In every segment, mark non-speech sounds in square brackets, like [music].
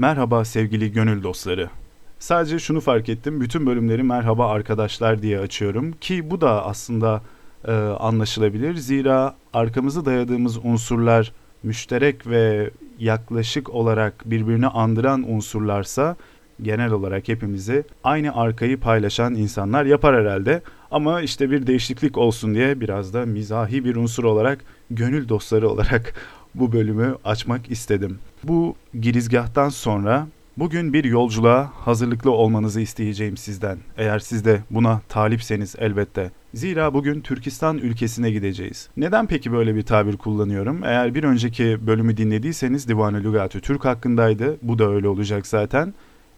Merhaba sevgili gönül dostları. Sadece şunu fark ettim. Bütün bölümleri merhaba arkadaşlar diye açıyorum ki bu da aslında e, anlaşılabilir. Zira arkamızı dayadığımız unsurlar müşterek ve yaklaşık olarak birbirini andıran unsurlarsa genel olarak hepimizi aynı arkayı paylaşan insanlar yapar herhalde. Ama işte bir değişiklik olsun diye biraz da mizahi bir unsur olarak gönül dostları olarak [laughs] bu bölümü açmak istedim. Bu girizgahtan sonra bugün bir yolculuğa hazırlıklı olmanızı isteyeceğim sizden. Eğer siz de buna talipseniz elbette. Zira bugün Türkistan ülkesine gideceğiz. Neden peki böyle bir tabir kullanıyorum? Eğer bir önceki bölümü dinlediyseniz Divan-ı Lügatü Türk hakkındaydı. Bu da öyle olacak zaten.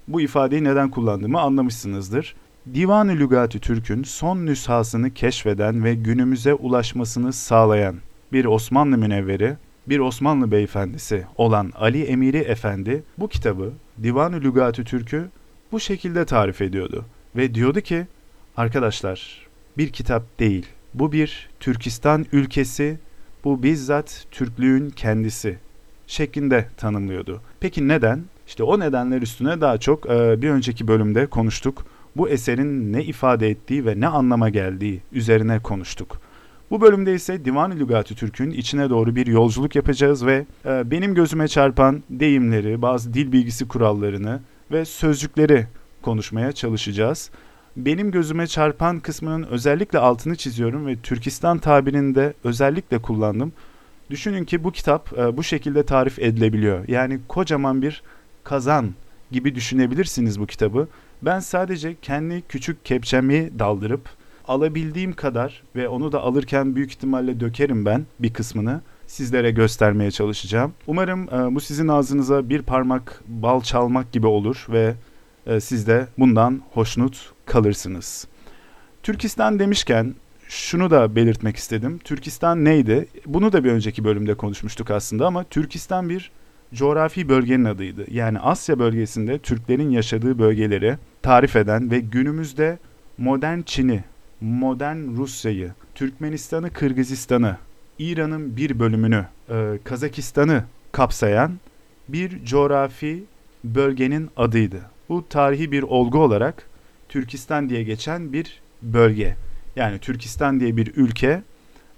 Bu ifadeyi neden kullandığımı anlamışsınızdır. Divan-ı Lügatü Türk'ün son nüshasını keşfeden ve günümüze ulaşmasını sağlayan bir Osmanlı münevveri bir Osmanlı beyefendisi olan Ali Emiri Efendi bu kitabı Divan-ı Lügat-ı Türk'ü bu şekilde tarif ediyordu. Ve diyordu ki arkadaşlar bir kitap değil bu bir Türkistan ülkesi bu bizzat Türklüğün kendisi şeklinde tanımlıyordu. Peki neden? İşte o nedenler üstüne daha çok bir önceki bölümde konuştuk. Bu eserin ne ifade ettiği ve ne anlama geldiği üzerine konuştuk. Bu bölümde ise Divan-ı Lügat-ı Türk'ün içine doğru bir yolculuk yapacağız ve e, benim gözüme çarpan deyimleri, bazı dil bilgisi kurallarını ve sözcükleri konuşmaya çalışacağız. Benim gözüme çarpan kısmının özellikle altını çiziyorum ve Türkistan tabirinde özellikle kullandım. Düşünün ki bu kitap e, bu şekilde tarif edilebiliyor. Yani kocaman bir kazan gibi düşünebilirsiniz bu kitabı. Ben sadece kendi küçük kepçemi daldırıp alabildiğim kadar ve onu da alırken büyük ihtimalle dökerim ben bir kısmını sizlere göstermeye çalışacağım. Umarım e, bu sizin ağzınıza bir parmak bal çalmak gibi olur ve e, siz de bundan hoşnut kalırsınız. Türkistan demişken şunu da belirtmek istedim. Türkistan neydi? Bunu da bir önceki bölümde konuşmuştuk aslında ama Türkistan bir coğrafi bölgenin adıydı. Yani Asya bölgesinde Türklerin yaşadığı bölgeleri tarif eden ve günümüzde modern Çin'i modern Rusya'yı, Türkmenistan'ı, Kırgızistan'ı, İran'ın bir bölümünü, e, Kazakistan'ı kapsayan bir coğrafi bölgenin adıydı. Bu tarihi bir olgu olarak Türkistan diye geçen bir bölge. Yani Türkistan diye bir ülke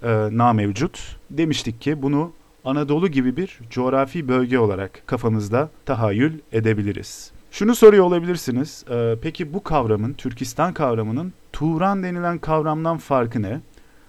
e, namevcut. Demiştik ki bunu Anadolu gibi bir coğrafi bölge olarak kafamızda tahayyül edebiliriz. Şunu soruyor olabilirsiniz. E, peki bu kavramın, Türkistan kavramının Turan denilen kavramdan farkı ne?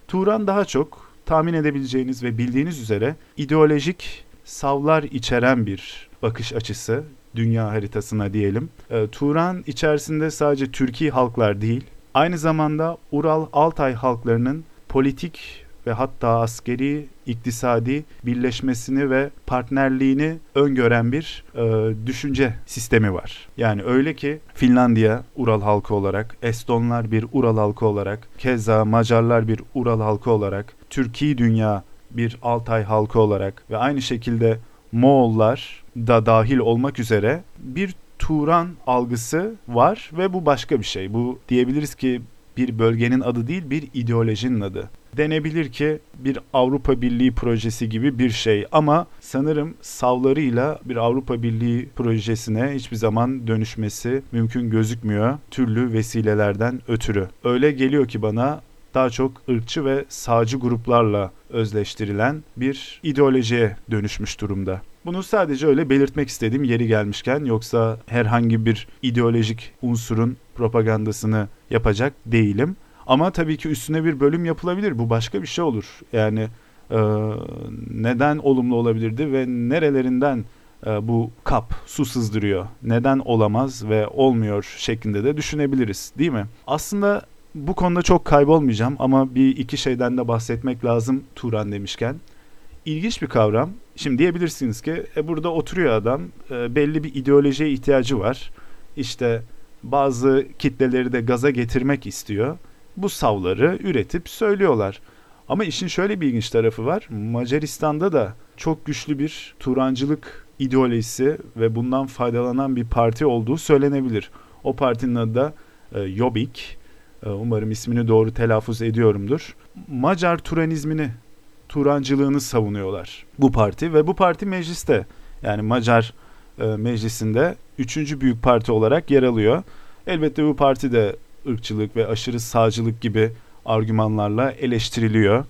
Turan daha çok tahmin edebileceğiniz ve bildiğiniz üzere ideolojik savlar içeren bir bakış açısı dünya haritasına diyelim. E, Turan içerisinde sadece Türkiye halklar değil, aynı zamanda Ural Altay halklarının politik ve hatta askeri, iktisadi birleşmesini ve partnerliğini öngören bir e, düşünce sistemi var. Yani öyle ki Finlandiya Ural halkı olarak, Estonlar bir Ural halkı olarak, keza Macarlar bir Ural halkı olarak, Türkiye dünya bir Altay halkı olarak ve aynı şekilde Moğollar da dahil olmak üzere bir Turan algısı var ve bu başka bir şey. Bu diyebiliriz ki bir bölgenin adı değil bir ideolojinin adı denebilir ki bir Avrupa Birliği projesi gibi bir şey ama sanırım savlarıyla bir Avrupa Birliği projesine hiçbir zaman dönüşmesi mümkün gözükmüyor türlü vesilelerden ötürü. Öyle geliyor ki bana daha çok ırkçı ve sağcı gruplarla özleştirilen bir ideolojiye dönüşmüş durumda. Bunu sadece öyle belirtmek istediğim yeri gelmişken yoksa herhangi bir ideolojik unsurun propagandasını yapacak değilim. Ama tabii ki üstüne bir bölüm yapılabilir. Bu başka bir şey olur. Yani e, neden olumlu olabilirdi ve nerelerinden e, bu kap su sızdırıyor? Neden olamaz ve olmuyor şeklinde de düşünebiliriz değil mi? Aslında bu konuda çok kaybolmayacağım ama bir iki şeyden de bahsetmek lazım Turan demişken. İlginç bir kavram. Şimdi diyebilirsiniz ki e, burada oturuyor adam e, belli bir ideolojiye ihtiyacı var. İşte bazı kitleleri de gaza getirmek istiyor bu savları üretip söylüyorlar. Ama işin şöyle bir ilginç tarafı var. Macaristan'da da çok güçlü bir Turancılık ideolojisi ve bundan faydalanan bir parti olduğu söylenebilir. O partinin adı da e, Jobbik. E, umarım ismini doğru telaffuz ediyorumdur. Macar Turanizmini, Turancılığını savunuyorlar bu parti ve bu parti mecliste yani Macar e, meclisinde üçüncü büyük parti olarak yer alıyor. Elbette bu parti de ırkçılık ve aşırı sağcılık gibi argümanlarla eleştiriliyor.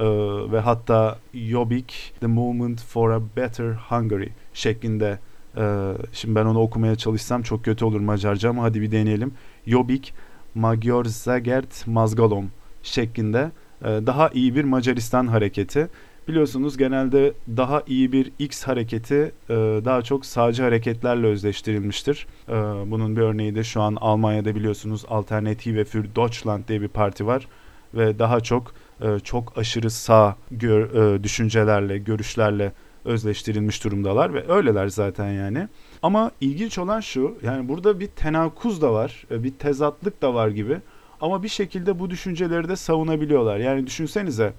Ee, ve hatta Jobbik The Movement for a Better Hungary şeklinde e, şimdi ben onu okumaya çalışsam çok kötü olur Macarca ama hadi bir deneyelim. Jobbik Magyar Zagert Mazgalom şeklinde e, daha iyi bir Macaristan hareketi. Biliyorsunuz genelde daha iyi bir X hareketi e, daha çok sağcı hareketlerle özleştirilmiştir. E, bunun bir örneği de şu an Almanya'da biliyorsunuz Alternative für Deutschland diye bir parti var ve daha çok e, çok aşırı sağ gör, düşüncelerle, görüşlerle özleştirilmiş durumdalar ve öyleler zaten yani. Ama ilginç olan şu, yani burada bir tenakuz da var, bir tezatlık da var gibi. Ama bir şekilde bu düşünceleri de savunabiliyorlar. Yani düşünsenize,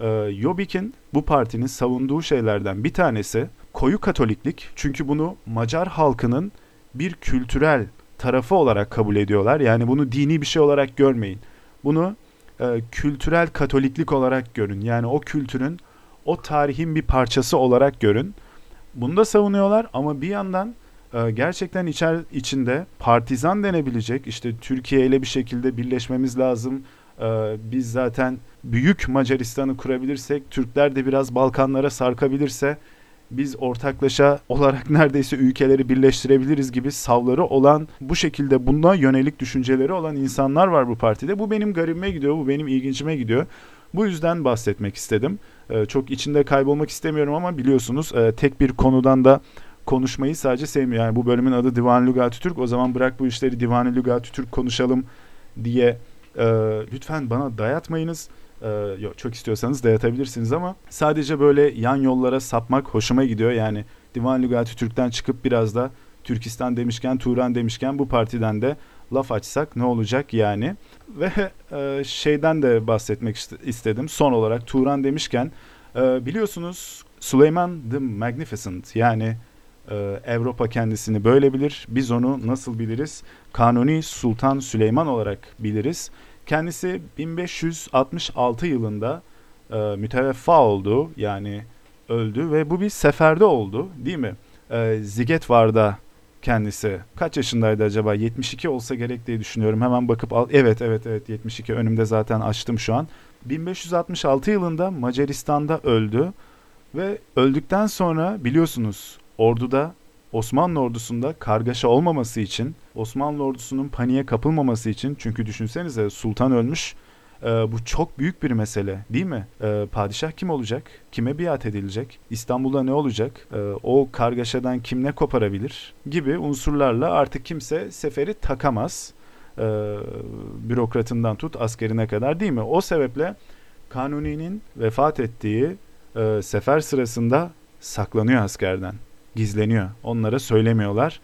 e, Jobbik'in bu partinin savunduğu şeylerden bir tanesi koyu katoliklik. Çünkü bunu Macar halkının bir kültürel tarafı olarak kabul ediyorlar. Yani bunu dini bir şey olarak görmeyin. Bunu e, kültürel katoliklik olarak görün. Yani o kültürün, o tarihin bir parçası olarak görün. Bunu da savunuyorlar ama bir yandan e, gerçekten içer içinde partizan denebilecek işte Türkiye ile bir şekilde birleşmemiz lazım. E, biz zaten büyük Macaristan'ı kurabilirsek, Türkler de biraz Balkanlara sarkabilirse biz ortaklaşa olarak [laughs] neredeyse ülkeleri birleştirebiliriz gibi savları olan bu şekilde buna yönelik düşünceleri olan insanlar var bu partide. Bu benim garibime gidiyor, bu benim ilgincime gidiyor. Bu yüzden bahsetmek istedim. Ee, çok içinde kaybolmak istemiyorum ama biliyorsunuz e, tek bir konudan da konuşmayı sadece sevmiyor. Yani bu bölümün adı Divan Lügatü Türk. O zaman bırak bu işleri Divan Lügatü Türk konuşalım diye e, lütfen bana dayatmayınız. Yok, çok istiyorsanız dayatabilirsiniz ama sadece böyle yan yollara sapmak hoşuma gidiyor. Yani Divan Lügati Türk'ten çıkıp biraz da Türkistan demişken, Turan demişken bu partiden de laf açsak ne olacak yani. Ve e, şeyden de bahsetmek istedim. Son olarak Turan demişken e, biliyorsunuz Süleyman the Magnificent yani e, Avrupa kendisini böyle bilir. Biz onu nasıl biliriz? Kanuni Sultan Süleyman olarak biliriz. Kendisi 1566 yılında e, müteveffa oldu yani öldü ve bu bir seferde oldu değil mi? E, Zigetvar'da kendisi. Kaç yaşındaydı acaba? 72 olsa gerek diye düşünüyorum. Hemen bakıp al evet evet evet 72 önümde zaten açtım şu an. 1566 yılında Macaristan'da öldü ve öldükten sonra biliyorsunuz orduda Osmanlı ordusunda kargaşa olmaması için, Osmanlı ordusunun paniğe kapılmaması için çünkü düşünsenize sultan ölmüş. E, bu çok büyük bir mesele değil mi? E, padişah kim olacak? Kime biat edilecek? İstanbul'da ne olacak? E, o kargaşadan kim ne koparabilir? Gibi unsurlarla artık kimse seferi takamaz. E, bürokratından tut askerine kadar değil mi? O sebeple Kanuni'nin vefat ettiği e, sefer sırasında saklanıyor askerden gizleniyor. Onlara söylemiyorlar.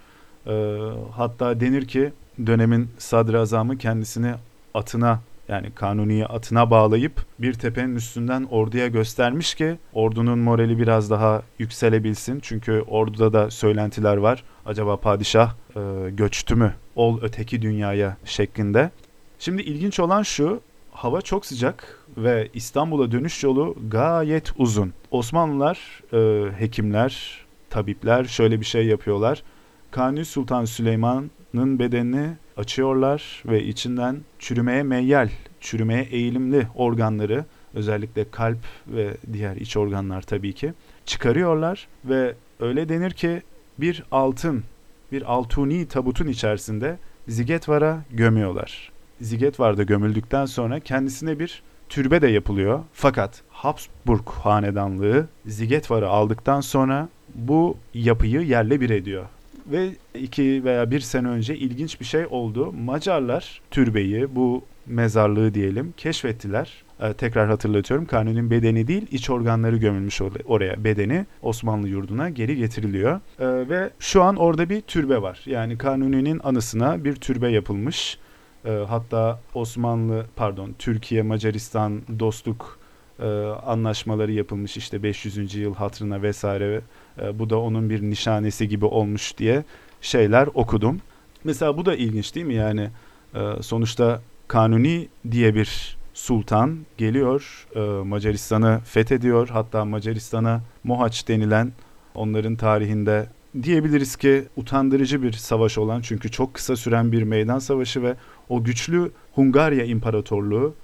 E, hatta denir ki dönemin sadrazamı kendisini atına yani kanuniye atına bağlayıp bir tepenin üstünden orduya göstermiş ki ordunun morali biraz daha yükselebilsin. Çünkü orduda da söylentiler var. Acaba padişah e, göçtü mü? Ol öteki dünyaya şeklinde. Şimdi ilginç olan şu. Hava çok sıcak ve İstanbul'a dönüş yolu gayet uzun. Osmanlılar, e, hekimler, tabipler şöyle bir şey yapıyorlar. Kanuni Sultan Süleyman'ın bedenini açıyorlar ve içinden çürümeye meyyal, çürümeye eğilimli organları özellikle kalp ve diğer iç organlar tabii ki çıkarıyorlar ve öyle denir ki bir altın, bir altuni tabutun içerisinde Zigetvar'a gömüyorlar. Zigetvar'da gömüldükten sonra kendisine bir türbe de yapılıyor. Fakat Habsburg hanedanlığı Zigetvar'ı aldıktan sonra bu yapıyı yerle bir ediyor. Ve iki veya bir sene önce ilginç bir şey oldu. Macarlar türbeyi, bu mezarlığı diyelim keşfettiler. Ee, tekrar hatırlatıyorum Kanuni'nin bedeni değil iç organları gömülmüş oraya. Bedeni Osmanlı yurduna geri getiriliyor. Ee, ve şu an orada bir türbe var. Yani Kanuni'nin anısına bir türbe yapılmış. Ee, hatta Osmanlı pardon Türkiye Macaristan dostluk e, anlaşmaları yapılmış işte 500. yıl hatırına vesaire e, bu da onun bir nişanesi gibi olmuş diye şeyler okudum. Mesela bu da ilginç değil mi yani e, sonuçta Kanuni diye bir sultan geliyor e, Macaristan'ı fethediyor hatta Macaristan'a Mohaç denilen onların tarihinde diyebiliriz ki utandırıcı bir savaş olan çünkü çok kısa süren bir meydan savaşı ve o güçlü Hungarya İmparatorluğu'nu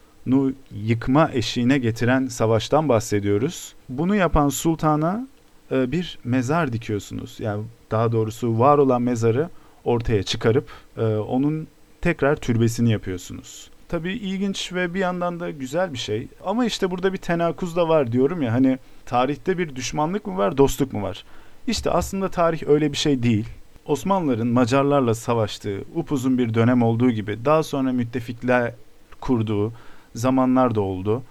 yıkma eşiğine getiren savaştan bahsediyoruz. Bunu yapan sultana e, bir mezar dikiyorsunuz. Yani daha doğrusu var olan mezarı ortaya çıkarıp e, onun tekrar türbesini yapıyorsunuz. Tabii ilginç ve bir yandan da güzel bir şey. Ama işte burada bir tenakuz da var diyorum ya hani tarihte bir düşmanlık mı var, dostluk mu var? İşte aslında tarih öyle bir şey değil. Osmanlıların Macarlarla savaştığı upuzun bir dönem olduğu gibi daha sonra müttefikler kurduğu zamanlar da oldu.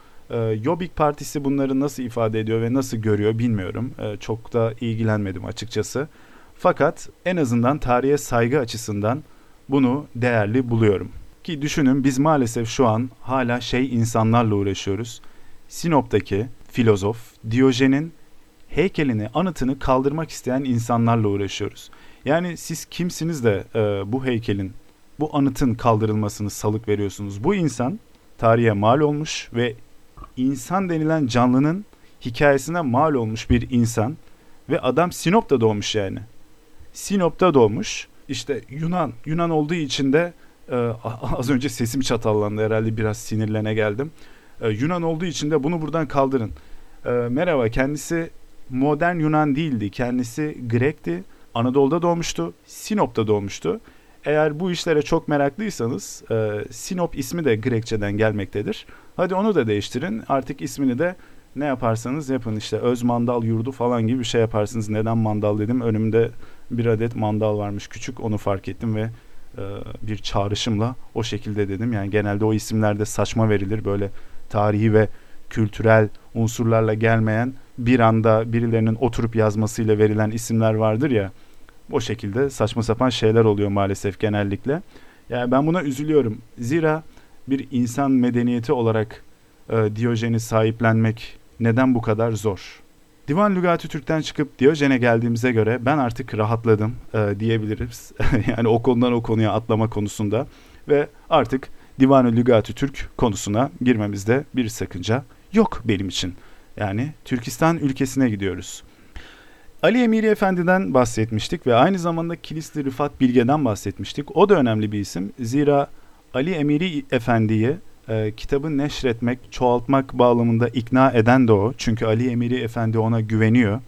Jobbik Partisi bunları nasıl ifade ediyor ve nasıl görüyor bilmiyorum. Ee, çok da ilgilenmedim açıkçası. Fakat en azından tarihe saygı açısından bunu değerli buluyorum. Ki düşünün biz maalesef şu an hala şey insanlarla uğraşıyoruz. Sinop'taki filozof Diyojen'in heykelini, anıtını kaldırmak isteyen insanlarla uğraşıyoruz. Yani siz kimsiniz de e, bu heykelin, bu anıtın kaldırılmasını salık veriyorsunuz. Bu insan tarihe mal olmuş ve insan denilen canlının hikayesine mal olmuş bir insan ve adam Sinop'ta doğmuş yani. Sinop'ta doğmuş. İşte Yunan, Yunan olduğu için de e, az önce sesim çatallandı herhalde biraz sinirlene geldim. E, Yunan olduğu için de bunu buradan kaldırın. E, merhaba kendisi modern Yunan değildi. Kendisi Grek'ti. Anadolu'da doğmuştu. Sinop'ta doğmuştu. Eğer bu işlere çok meraklıysanız e, Sinop ismi de Grekçeden gelmektedir. Hadi onu da değiştirin. Artık ismini de ne yaparsanız yapın işte öz mandal yurdu falan gibi bir şey yaparsınız. Neden mandal dedim önümde bir adet mandal varmış küçük onu fark ettim ve e, bir çağrışımla o şekilde dedim. Yani genelde o isimlerde saçma verilir böyle tarihi ve kültürel unsurlarla gelmeyen bir anda birilerinin oturup yazmasıyla verilen isimler vardır ya o şekilde saçma sapan şeyler oluyor maalesef genellikle. Yani ben buna üzülüyorum. Zira bir insan medeniyeti olarak e, Diyojen'i sahiplenmek neden bu kadar zor? Divan Lügati Türk'ten çıkıp Diyojen'e geldiğimize göre ben artık rahatladım e, diyebiliriz. [laughs] yani o konudan o konuya atlama konusunda ve artık Divan-ı Lügati Türk konusuna girmemizde bir sakınca yok benim için. Yani Türkistan ülkesine gidiyoruz. Ali Emiri Efendi'den bahsetmiştik ve aynı zamanda Kilisli Rıfat Bilge'den bahsetmiştik. O da önemli bir isim. Zira Ali Emiri Efendi'yi e, kitabı neşretmek, çoğaltmak bağlamında ikna eden de o. Çünkü Ali Emiri Efendi ona güveniyor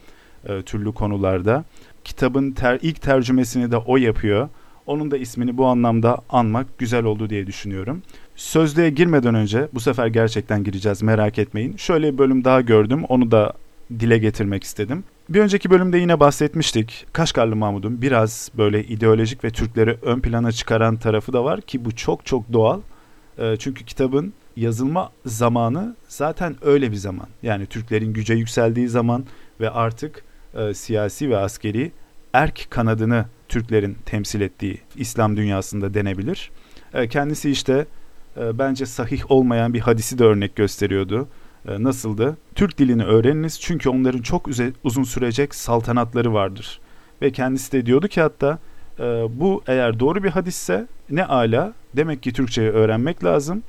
e, türlü konularda. Kitabın ter, ilk tercümesini de o yapıyor. Onun da ismini bu anlamda anmak güzel oldu diye düşünüyorum. Sözlüğe girmeden önce bu sefer gerçekten gireceğiz merak etmeyin. Şöyle bir bölüm daha gördüm onu da dile getirmek istedim. Bir önceki bölümde yine bahsetmiştik. Kaşgarlı Mahmud'un biraz böyle ideolojik ve Türkleri ön plana çıkaran tarafı da var ki bu çok çok doğal. E, çünkü kitabın yazılma zamanı zaten öyle bir zaman. Yani Türklerin güce yükseldiği zaman ve artık e, siyasi ve askeri erk kanadını Türklerin temsil ettiği İslam dünyasında denebilir. E, kendisi işte e, bence sahih olmayan bir hadisi de örnek gösteriyordu. E, nasıldı? Türk dilini öğreniniz çünkü onların çok uzun sürecek saltanatları vardır. Ve kendisi de diyordu ki hatta e, bu eğer doğru bir hadisse ne ala demek ki Türkçeyi öğrenmek lazım.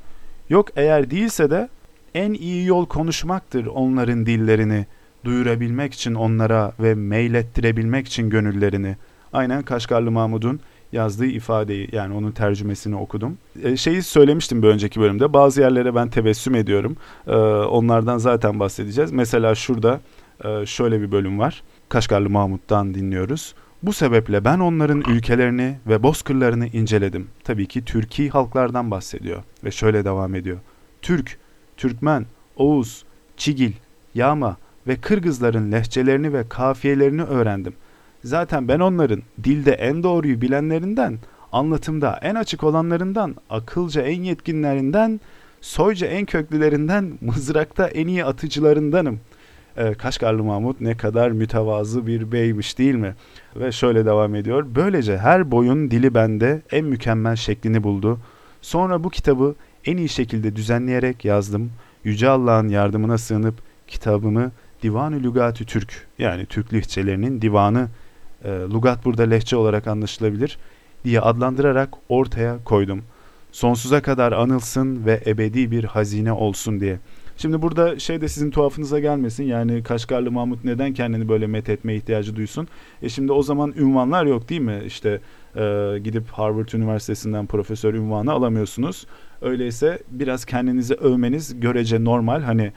Yok eğer değilse de en iyi yol konuşmaktır onların dillerini duyurabilmek için onlara ve meylettirebilmek için gönüllerini. Aynen Kaşgarlı Mahmud'un yazdığı ifadeyi yani onun tercümesini okudum. E, şeyi söylemiştim bir önceki bölümde. Bazı yerlere ben tebessüm ediyorum. E, onlardan zaten bahsedeceğiz. Mesela şurada e, şöyle bir bölüm var. Kaşgarlı Mahmut'tan dinliyoruz. Bu sebeple ben onların ülkelerini ve bozkırlarını inceledim. Tabii ki Türkiye halklardan bahsediyor ve şöyle devam ediyor. Türk, Türkmen, Oğuz, Çigil, Yağma ve Kırgızların lehçelerini ve kafiyelerini öğrendim. Zaten ben onların dilde en doğruyu bilenlerinden, anlatımda en açık olanlarından, akılca en yetkinlerinden, soyca en köklülerinden, [laughs] mızrakta en iyi atıcılarındanım. Ee, Kaşgarlı Mahmut ne kadar mütevazı bir beymiş değil mi? Ve şöyle devam ediyor. Böylece her boyun dili bende en mükemmel şeklini buldu. Sonra bu kitabı en iyi şekilde düzenleyerek yazdım. Yüce Allah'ın yardımına sığınıp kitabımı Divan-ı Lügat-ı Türk yani Türk lehçelerinin divanı e, lugat burada lehçe olarak anlaşılabilir diye adlandırarak ortaya koydum. Sonsuza kadar anılsın ve ebedi bir hazine olsun diye. Şimdi burada şey de sizin tuhafınıza gelmesin. Yani Kaşgarlı Mahmut neden kendini böyle met etme ihtiyacı duysun? E şimdi o zaman ünvanlar yok değil mi? İşte e, gidip Harvard Üniversitesi'nden profesör ünvanı alamıyorsunuz. Öyleyse biraz kendinizi övmeniz görece normal. Hani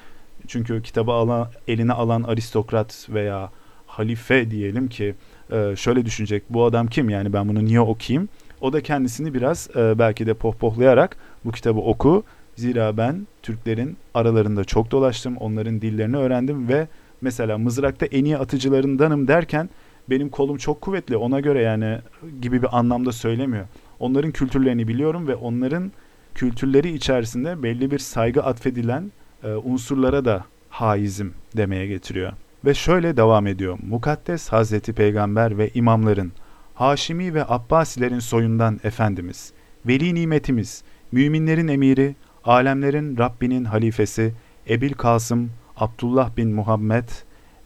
çünkü kitabı alan, eline alan aristokrat veya halife diyelim ki e, şöyle düşünecek. Bu adam kim yani ben bunu niye okuyayım? O da kendisini biraz e, belki de pohpohlayarak bu kitabı oku. Zira ben Türklerin aralarında çok dolaştım. Onların dillerini öğrendim ve mesela mızrakta en iyi atıcılarındanım derken benim kolum çok kuvvetli ona göre yani gibi bir anlamda söylemiyor. Onların kültürlerini biliyorum ve onların kültürleri içerisinde belli bir saygı atfedilen e, unsurlara da haizim demeye getiriyor. Ve şöyle devam ediyor. Mukaddes Hazreti Peygamber ve imamların, Haşimi ve Abbasilerin soyundan Efendimiz, veli nimetimiz, müminlerin emiri, alemlerin Rabbinin halifesi, Ebil Kasım, Abdullah bin Muhammed,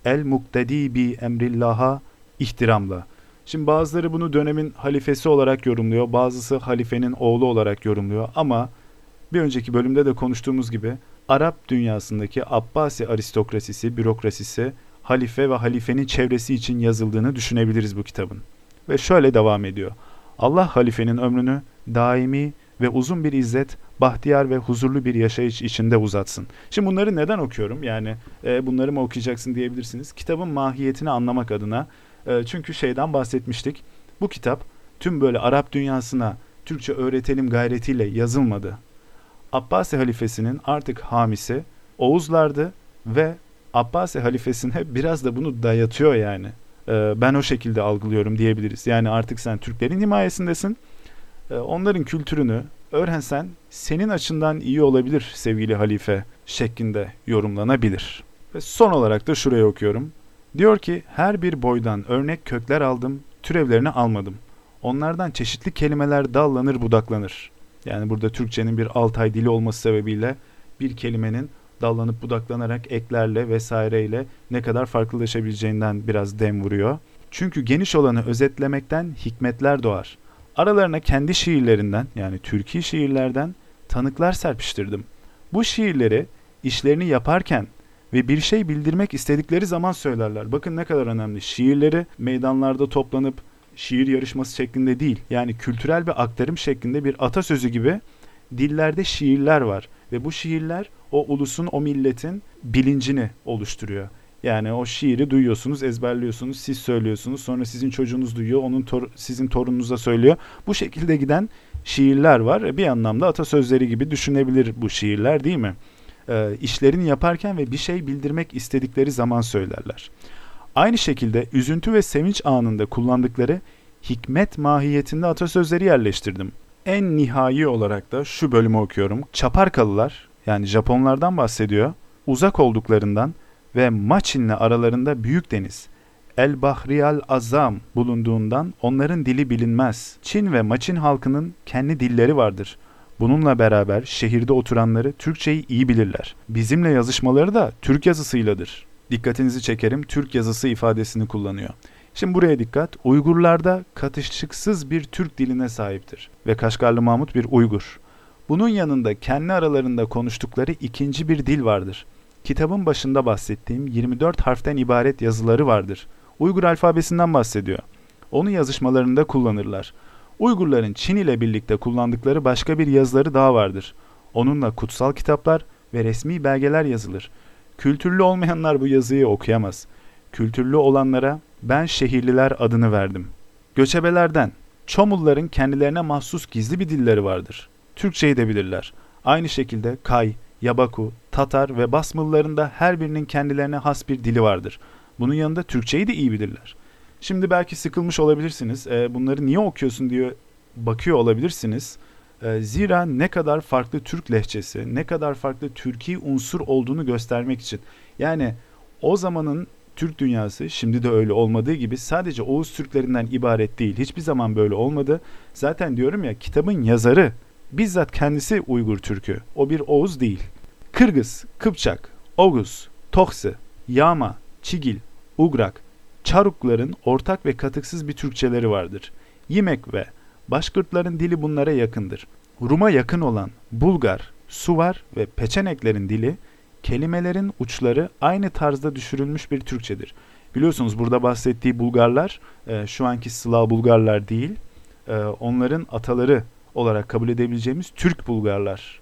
El Muktedi bi Emrillah'a ihtiramla. Şimdi bazıları bunu dönemin halifesi olarak yorumluyor, bazısı halifenin oğlu olarak yorumluyor ama bir önceki bölümde de konuştuğumuz gibi Arap dünyasındaki Abbasi aristokrasisi, bürokrasisi, halife ve halifenin çevresi için yazıldığını düşünebiliriz bu kitabın. Ve şöyle devam ediyor. Allah halifenin ömrünü daimi ve uzun bir izzet, bahtiyar ve huzurlu bir yaşayış içinde uzatsın. Şimdi bunları neden okuyorum? Yani e, bunları mı okuyacaksın diyebilirsiniz. Kitabın mahiyetini anlamak adına. E, çünkü şeyden bahsetmiştik. Bu kitap tüm böyle Arap dünyasına Türkçe öğretelim gayretiyle yazılmadı. Abbasi halifesinin artık hamisi Oğuzlardı ve Abbasi halifesine biraz da bunu dayatıyor yani. Ee, ben o şekilde algılıyorum diyebiliriz. Yani artık sen Türklerin himayesindesin. Ee, onların kültürünü öğrensen senin açından iyi olabilir sevgili halife şeklinde yorumlanabilir. Ve son olarak da şuraya okuyorum. Diyor ki her bir boydan örnek kökler aldım, türevlerini almadım. Onlardan çeşitli kelimeler dallanır budaklanır. Yani burada Türkçenin bir Altay dili olması sebebiyle bir kelimenin dallanıp budaklanarak eklerle vesaireyle ne kadar farklılaşabileceğinden biraz dem vuruyor. Çünkü geniş olanı özetlemekten hikmetler doğar. Aralarına kendi şiirlerinden yani Türkiye şiirlerden tanıklar serpiştirdim. Bu şiirleri işlerini yaparken ve bir şey bildirmek istedikleri zaman söylerler. Bakın ne kadar önemli. Şiirleri meydanlarda toplanıp şiir yarışması şeklinde değil. Yani kültürel bir aktarım şeklinde bir atasözü gibi dillerde şiirler var ve bu şiirler o ulusun, o milletin bilincini oluşturuyor. Yani o şiiri duyuyorsunuz, ezberliyorsunuz, siz söylüyorsunuz. Sonra sizin çocuğunuz duyuyor, onun tor sizin torununuza söylüyor. Bu şekilde giden şiirler var. Bir anlamda atasözleri gibi düşünebilir bu şiirler değil mi? E, işlerini yaparken ve bir şey bildirmek istedikleri zaman söylerler. Aynı şekilde üzüntü ve sevinç anında kullandıkları hikmet mahiyetinde atasözleri yerleştirdim. En nihai olarak da şu bölümü okuyorum. Çaparkalılar yani Japonlardan bahsediyor. Uzak olduklarından ve Maçin'le aralarında büyük deniz El Bahriyal Azam bulunduğundan onların dili bilinmez. Çin ve Maçin halkının kendi dilleri vardır. Bununla beraber şehirde oturanları Türkçeyi iyi bilirler. Bizimle yazışmaları da Türk yazısıyladır. Dikkatinizi çekerim Türk yazısı ifadesini kullanıyor. Şimdi buraya dikkat. Uygurlarda katışıksız bir Türk diline sahiptir ve Kaşgarlı Mahmut bir Uygur. Bunun yanında kendi aralarında konuştukları ikinci bir dil vardır. Kitabın başında bahsettiğim 24 harften ibaret yazıları vardır. Uygur alfabesinden bahsediyor. Onu yazışmalarında kullanırlar. Uygurların Çin ile birlikte kullandıkları başka bir yazıları daha vardır. Onunla kutsal kitaplar ve resmi belgeler yazılır. Kültürlü olmayanlar bu yazıyı okuyamaz. Kültürlü olanlara ben şehirliler adını verdim. Göçebelerden, Çomulların kendilerine mahsus gizli bir dilleri vardır. Türkçeyi de bilirler. Aynı şekilde Kay, Yabaku, Tatar ve Basmalıların da her birinin kendilerine has bir dili vardır. Bunun yanında Türkçeyi de iyi bilirler. Şimdi belki sıkılmış olabilirsiniz. E, bunları niye okuyorsun diye bakıyor olabilirsiniz. E, zira ne kadar farklı Türk lehçesi, ne kadar farklı Türkiye unsur olduğunu göstermek için. Yani o zamanın Türk dünyası şimdi de öyle olmadığı gibi sadece Oğuz Türklerinden ibaret değil. Hiçbir zaman böyle olmadı. Zaten diyorum ya kitabın yazarı bizzat kendisi Uygur Türk'ü. O bir Oğuz değil. Kırgız, Kıpçak, Oğuz, Tohsi, Yama, Çigil, Ugrak, Çarukların ortak ve katıksız bir Türkçeleri vardır. Yemek ve Başkırtların dili bunlara yakındır. Rum'a yakın olan Bulgar, Suvar ve Peçeneklerin dili kelimelerin uçları aynı tarzda düşürülmüş bir Türkçedir. Biliyorsunuz burada bahsettiği Bulgarlar e, şu anki Slav Bulgarlar değil, e, onların ataları olarak kabul edebileceğimiz Türk Bulgarlar.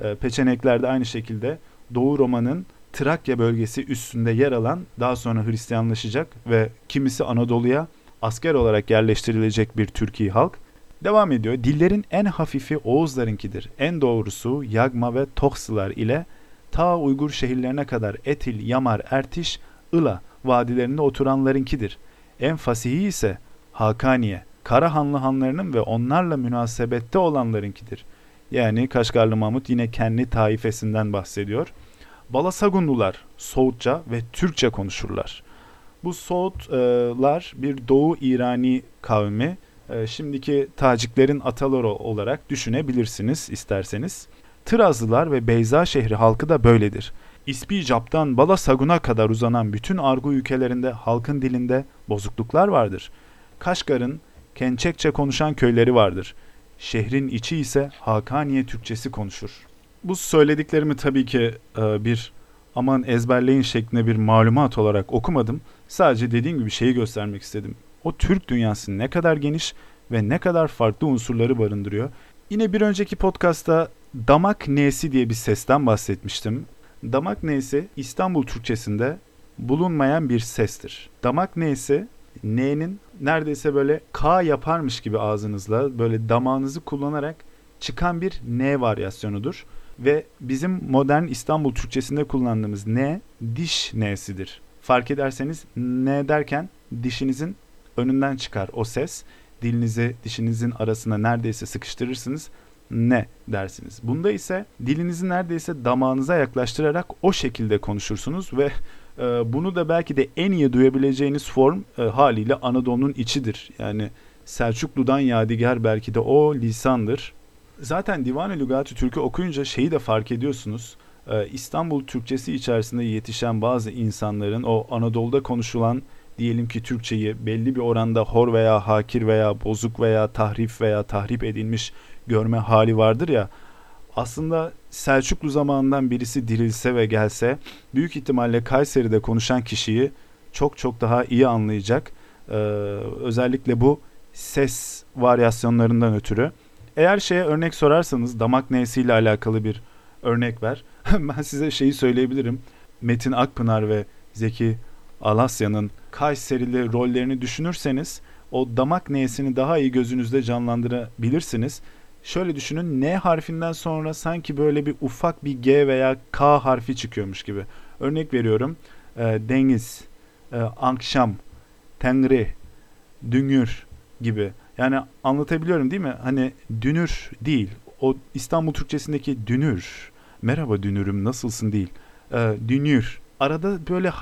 E, Peçenekler de aynı şekilde Doğu Roma'nın Trakya bölgesi üstünde yer alan daha sonra Hristiyanlaşacak ve kimisi Anadolu'ya asker olarak yerleştirilecek bir Türkiye halk. Devam ediyor. Dillerin en hafifi Oğuzlarınkidir. En doğrusu Yagma ve Tohsılar ile ta Uygur şehirlerine kadar Etil, Yamar, Ertiş, Ila vadilerinde oturanlarınkidir. En fasihi ise Hakaniye, Karahanlı hanlarının ve onlarla münasebette olanlarınkidir. Yani Kaşgarlı Mahmut yine kendi taifesinden bahsediyor. Balasagunlular Soğutça ve Türkçe konuşurlar. Bu Soğutlar bir Doğu İrani kavmi. Ee, şimdiki Taciklerin ataları olarak düşünebilirsiniz isterseniz. Tırazlılar ve Beyza şehri halkı da böyledir. İspicap'tan Balasagun'a kadar uzanan bütün argu ülkelerinde halkın dilinde bozukluklar vardır. Kaşgar'ın Kençekçe konuşan köyleri vardır. Şehrin içi ise Hakaniye Türkçesi konuşur. Bu söylediklerimi tabii ki e, bir aman ezberleyin şeklinde bir malumat olarak okumadım. Sadece dediğim gibi şeyi göstermek istedim. O Türk dünyası ne kadar geniş ve ne kadar farklı unsurları barındırıyor. Yine bir önceki podcastta damak nesi diye bir sesten bahsetmiştim. Damak nesi İstanbul Türkçesinde bulunmayan bir sestir. Damak nesi N'nin neredeyse böyle K yaparmış gibi ağzınızla böyle damağınızı kullanarak çıkan bir N varyasyonudur. Ve bizim modern İstanbul Türkçesinde kullandığımız N diş N'sidir. Fark ederseniz N derken dişinizin önünden çıkar o ses. Dilinizi dişinizin arasına neredeyse sıkıştırırsınız ne dersiniz. Bunda ise dilinizi neredeyse damağınıza yaklaştırarak o şekilde konuşursunuz ve e, bunu da belki de en iyi duyabileceğiniz form e, haliyle Anadolu'nun içidir. Yani Selçuklu'dan yadigar belki de o lisandır. Zaten Divan-ı Lügati Türk'ü okuyunca şeyi de fark ediyorsunuz. E, İstanbul Türkçesi içerisinde yetişen bazı insanların o Anadolu'da konuşulan diyelim ki Türkçeyi belli bir oranda hor veya hakir veya bozuk veya tahrif veya tahrip edilmiş görme hali vardır ya. Aslında Selçuklu zamanından birisi dirilse ve gelse büyük ihtimalle Kayseri'de konuşan kişiyi çok çok daha iyi anlayacak. Ee, özellikle bu ses varyasyonlarından ötürü. Eğer şeye örnek sorarsanız damak neysiyle alakalı bir örnek ver. [laughs] ben size şeyi söyleyebilirim. Metin Akpınar ve Zeki Alasya'nın Kayserili rollerini düşünürseniz o damak neyesini daha iyi gözünüzde canlandırabilirsiniz. Şöyle düşünün N harfinden sonra sanki böyle bir ufak bir G veya K harfi çıkıyormuş gibi. Örnek veriyorum. E, deniz, e, akşam, tengri, düngür gibi. Yani anlatabiliyorum değil mi? Hani dünür değil. O İstanbul Türkçesindeki dünür. Merhaba dünürüm nasılsın değil. E, dünür. Arada böyle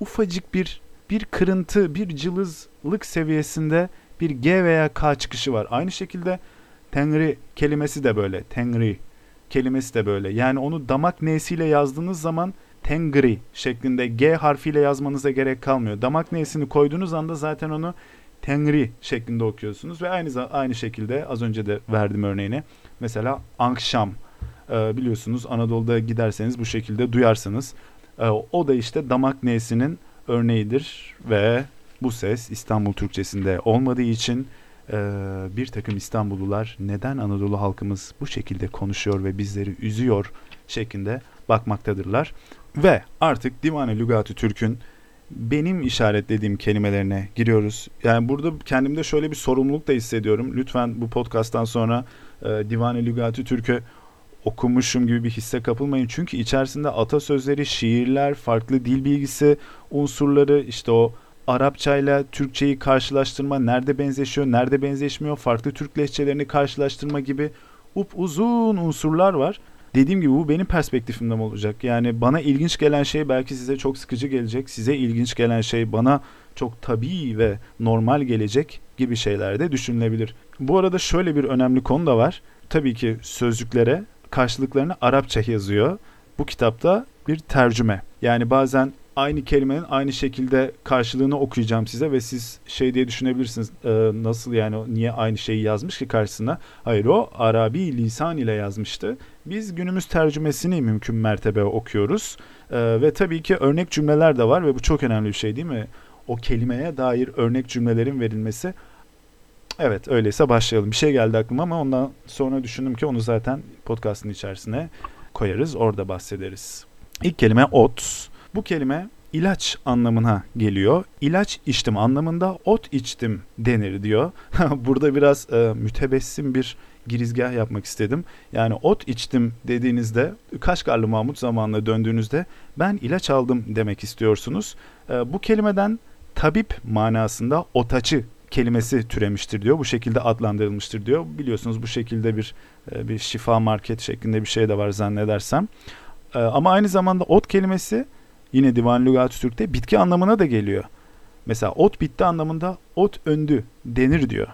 ufacık bir bir kırıntı, bir cılızlık seviyesinde bir G veya K çıkışı var. Aynı şekilde Tengri kelimesi de böyle. Tengri kelimesi de böyle. Yani onu damak nesiyle yazdığınız zaman Tengri şeklinde G harfiyle yazmanıza gerek kalmıyor. Damak nesini koyduğunuz anda zaten onu Tengri şeklinde okuyorsunuz ve aynı aynı şekilde az önce de verdim örneğini. Mesela akşam e, biliyorsunuz Anadolu'da giderseniz bu şekilde duyarsınız. E, o da işte damak nesinin örneğidir ve bu ses İstanbul Türkçesinde olmadığı için ee, bir takım İstanbullular neden Anadolu halkımız bu şekilde konuşuyor ve bizleri üzüyor şeklinde bakmaktadırlar. Ve artık Divan-ı Lügat-ı Türk'ün benim işaretlediğim kelimelerine giriyoruz. Yani burada kendimde şöyle bir sorumluluk da hissediyorum. Lütfen bu podcasttan sonra e, Divan-ı Lügat-ı Türk'ü okumuşum gibi bir hisse kapılmayın. Çünkü içerisinde atasözleri, şiirler, farklı dil bilgisi unsurları, işte o Arapça ile Türkçeyi karşılaştırma, nerede benzeşiyor, nerede benzeşmiyor, farklı Türk lehçelerini karşılaştırma gibi up uzun unsurlar var. Dediğim gibi bu benim perspektifimden olacak. Yani bana ilginç gelen şey belki size çok sıkıcı gelecek. Size ilginç gelen şey bana çok tabii ve normal gelecek gibi şeyler de düşünülebilir. Bu arada şöyle bir önemli konu da var. Tabii ki sözcüklere karşılıklarını Arapça yazıyor. bu kitapta bir tercüme. Yani bazen aynı kelimenin aynı şekilde karşılığını okuyacağım size ve siz şey diye düşünebilirsiniz e, nasıl yani niye aynı şeyi yazmış ki karşısına. Hayır o Arabi lisan ile yazmıştı. Biz günümüz tercümesini mümkün mertebe okuyoruz e, ve tabii ki örnek cümleler de var ve bu çok önemli bir şey değil mi? O kelimeye dair örnek cümlelerin verilmesi Evet öyleyse başlayalım. Bir şey geldi aklıma ama ondan sonra düşündüm ki onu zaten podcastın içerisine koyarız. Orada bahsederiz. İlk kelime ot. Bu kelime ilaç anlamına geliyor. İlaç içtim anlamında ot içtim denir diyor. [laughs] Burada biraz e, mütebessim bir girizgah yapmak istedim. Yani ot içtim dediğinizde Kaşgarlı Mahmut zamanına döndüğünüzde ben ilaç aldım demek istiyorsunuz. E, bu kelimeden tabip manasında otaçı kelimesi türemiştir diyor. Bu şekilde adlandırılmıştır diyor. Biliyorsunuz bu şekilde bir e, bir şifa market şeklinde bir şey de var zannedersem. E, ama aynı zamanda ot kelimesi yine Divan Lügat Türk'te bitki anlamına da geliyor. Mesela ot bitti anlamında ot öndü denir diyor.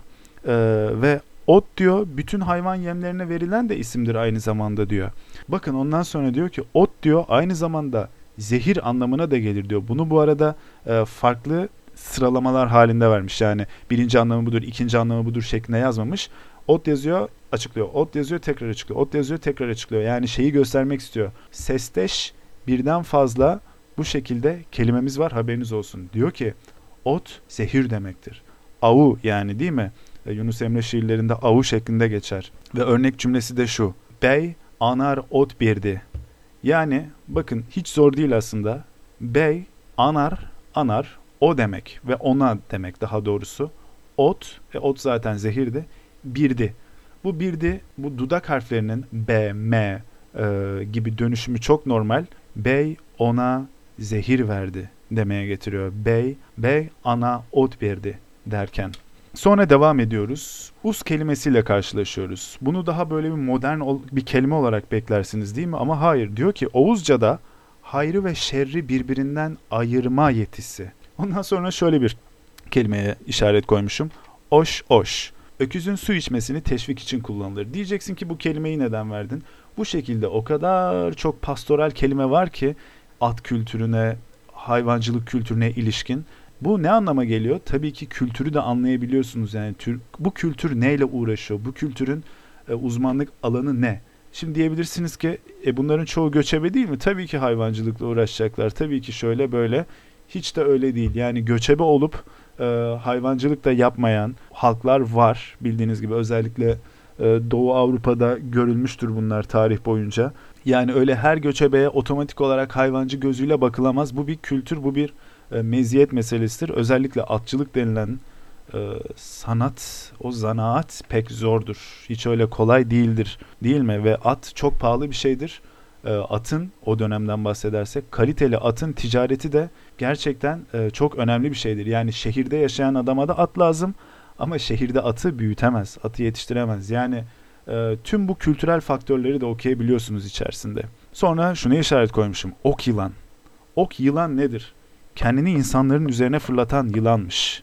E, ve ot diyor bütün hayvan yemlerine verilen de isimdir aynı zamanda diyor. Bakın ondan sonra diyor ki ot diyor aynı zamanda zehir anlamına da gelir diyor. Bunu bu arada farklı sıralamalar halinde vermiş. Yani birinci anlamı budur, ikinci anlamı budur şeklinde yazmamış. Ot yazıyor, açıklıyor. Ot yazıyor, tekrar açıklıyor. Ot yazıyor, tekrar açıklıyor. Yani şeyi göstermek istiyor. Sesteş birden fazla bu şekilde kelimemiz var haberiniz olsun. Diyor ki ot zehir demektir. Avu yani değil mi? E, Yunus Emre şiirlerinde avu şeklinde geçer. Ve örnek cümlesi de şu. Bey anar ot birdi. Yani bakın hiç zor değil aslında. Bey anar anar o demek ve ona demek daha doğrusu. Ot, ve ot zaten zehirdi, birdi. Bu birdi, bu dudak harflerinin B, M e, gibi dönüşümü çok normal. Bey ona zehir verdi demeye getiriyor. Bey, bey ana ot verdi derken. Sonra devam ediyoruz. Us kelimesiyle karşılaşıyoruz. Bunu daha böyle bir modern bir kelime olarak beklersiniz değil mi? Ama hayır. Diyor ki Oğuzca'da hayrı ve şerri birbirinden ayırma yetisi. Ondan sonra şöyle bir kelimeye işaret koymuşum. Oş oş. Öküzün su içmesini teşvik için kullanılır. Diyeceksin ki bu kelimeyi neden verdin? Bu şekilde o kadar çok pastoral kelime var ki at kültürüne, hayvancılık kültürüne ilişkin. Bu ne anlama geliyor? Tabii ki kültürü de anlayabiliyorsunuz. Yani tür, bu kültür neyle uğraşıyor? Bu kültürün e, uzmanlık alanı ne? Şimdi diyebilirsiniz ki e, bunların çoğu göçebe değil mi? Tabii ki hayvancılıkla uğraşacaklar. Tabii ki şöyle böyle. Hiç de öyle değil. Yani göçebe olup e, hayvancılık da yapmayan halklar var bildiğiniz gibi özellikle e, Doğu Avrupa'da görülmüştür bunlar tarih boyunca. Yani öyle her göçebeye otomatik olarak hayvancı gözüyle bakılamaz. Bu bir kültür, bu bir e, meziyet meselesidir. Özellikle atçılık denilen e, sanat, o zanaat pek zordur. Hiç öyle kolay değildir değil mi? Ve at çok pahalı bir şeydir. E, atın o dönemden bahsedersek kaliteli atın ticareti de gerçekten e, çok önemli bir şeydir. Yani şehirde yaşayan adama da at lazım ama şehirde atı büyütemez, atı yetiştiremez. Yani e, tüm bu kültürel faktörleri de okuyabiliyorsunuz içerisinde. Sonra şuna işaret koymuşum. Ok yılan. Ok yılan nedir? Kendini insanların üzerine fırlatan yılanmış.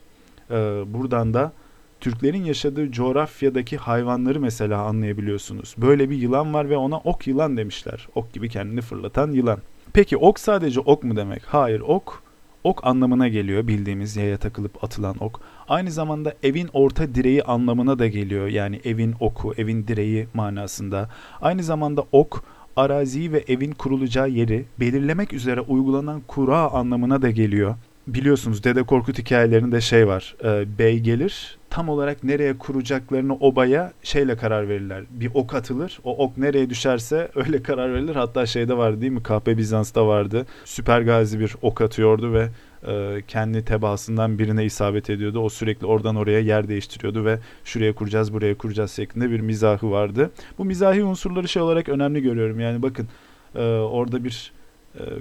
E, buradan da Türklerin yaşadığı coğrafyadaki hayvanları mesela anlayabiliyorsunuz. Böyle bir yılan var ve ona ok yılan demişler. Ok gibi kendini fırlatan yılan. Peki ok sadece ok mu demek? Hayır ok ok anlamına geliyor bildiğimiz yaya takılıp atılan ok. Aynı zamanda evin orta direği anlamına da geliyor. Yani evin oku, evin direği manasında. Aynı zamanda ok araziyi ve evin kurulacağı yeri belirlemek üzere uygulanan kura anlamına da geliyor biliyorsunuz Dede Korkut hikayelerinde şey var. E, bey gelir tam olarak nereye kuracaklarını obaya şeyle karar verirler. Bir ok atılır. O ok nereye düşerse öyle [laughs] karar verilir. Hatta şeyde vardı değil mi? Kahpe Bizans'ta vardı. Süper Gazi bir ok atıyordu ve e, kendi tebaasından birine isabet ediyordu. O sürekli oradan oraya yer değiştiriyordu ve şuraya kuracağız, buraya kuracağız şeklinde bir mizahı vardı. Bu mizahi unsurları şey olarak önemli görüyorum. Yani bakın e, orada bir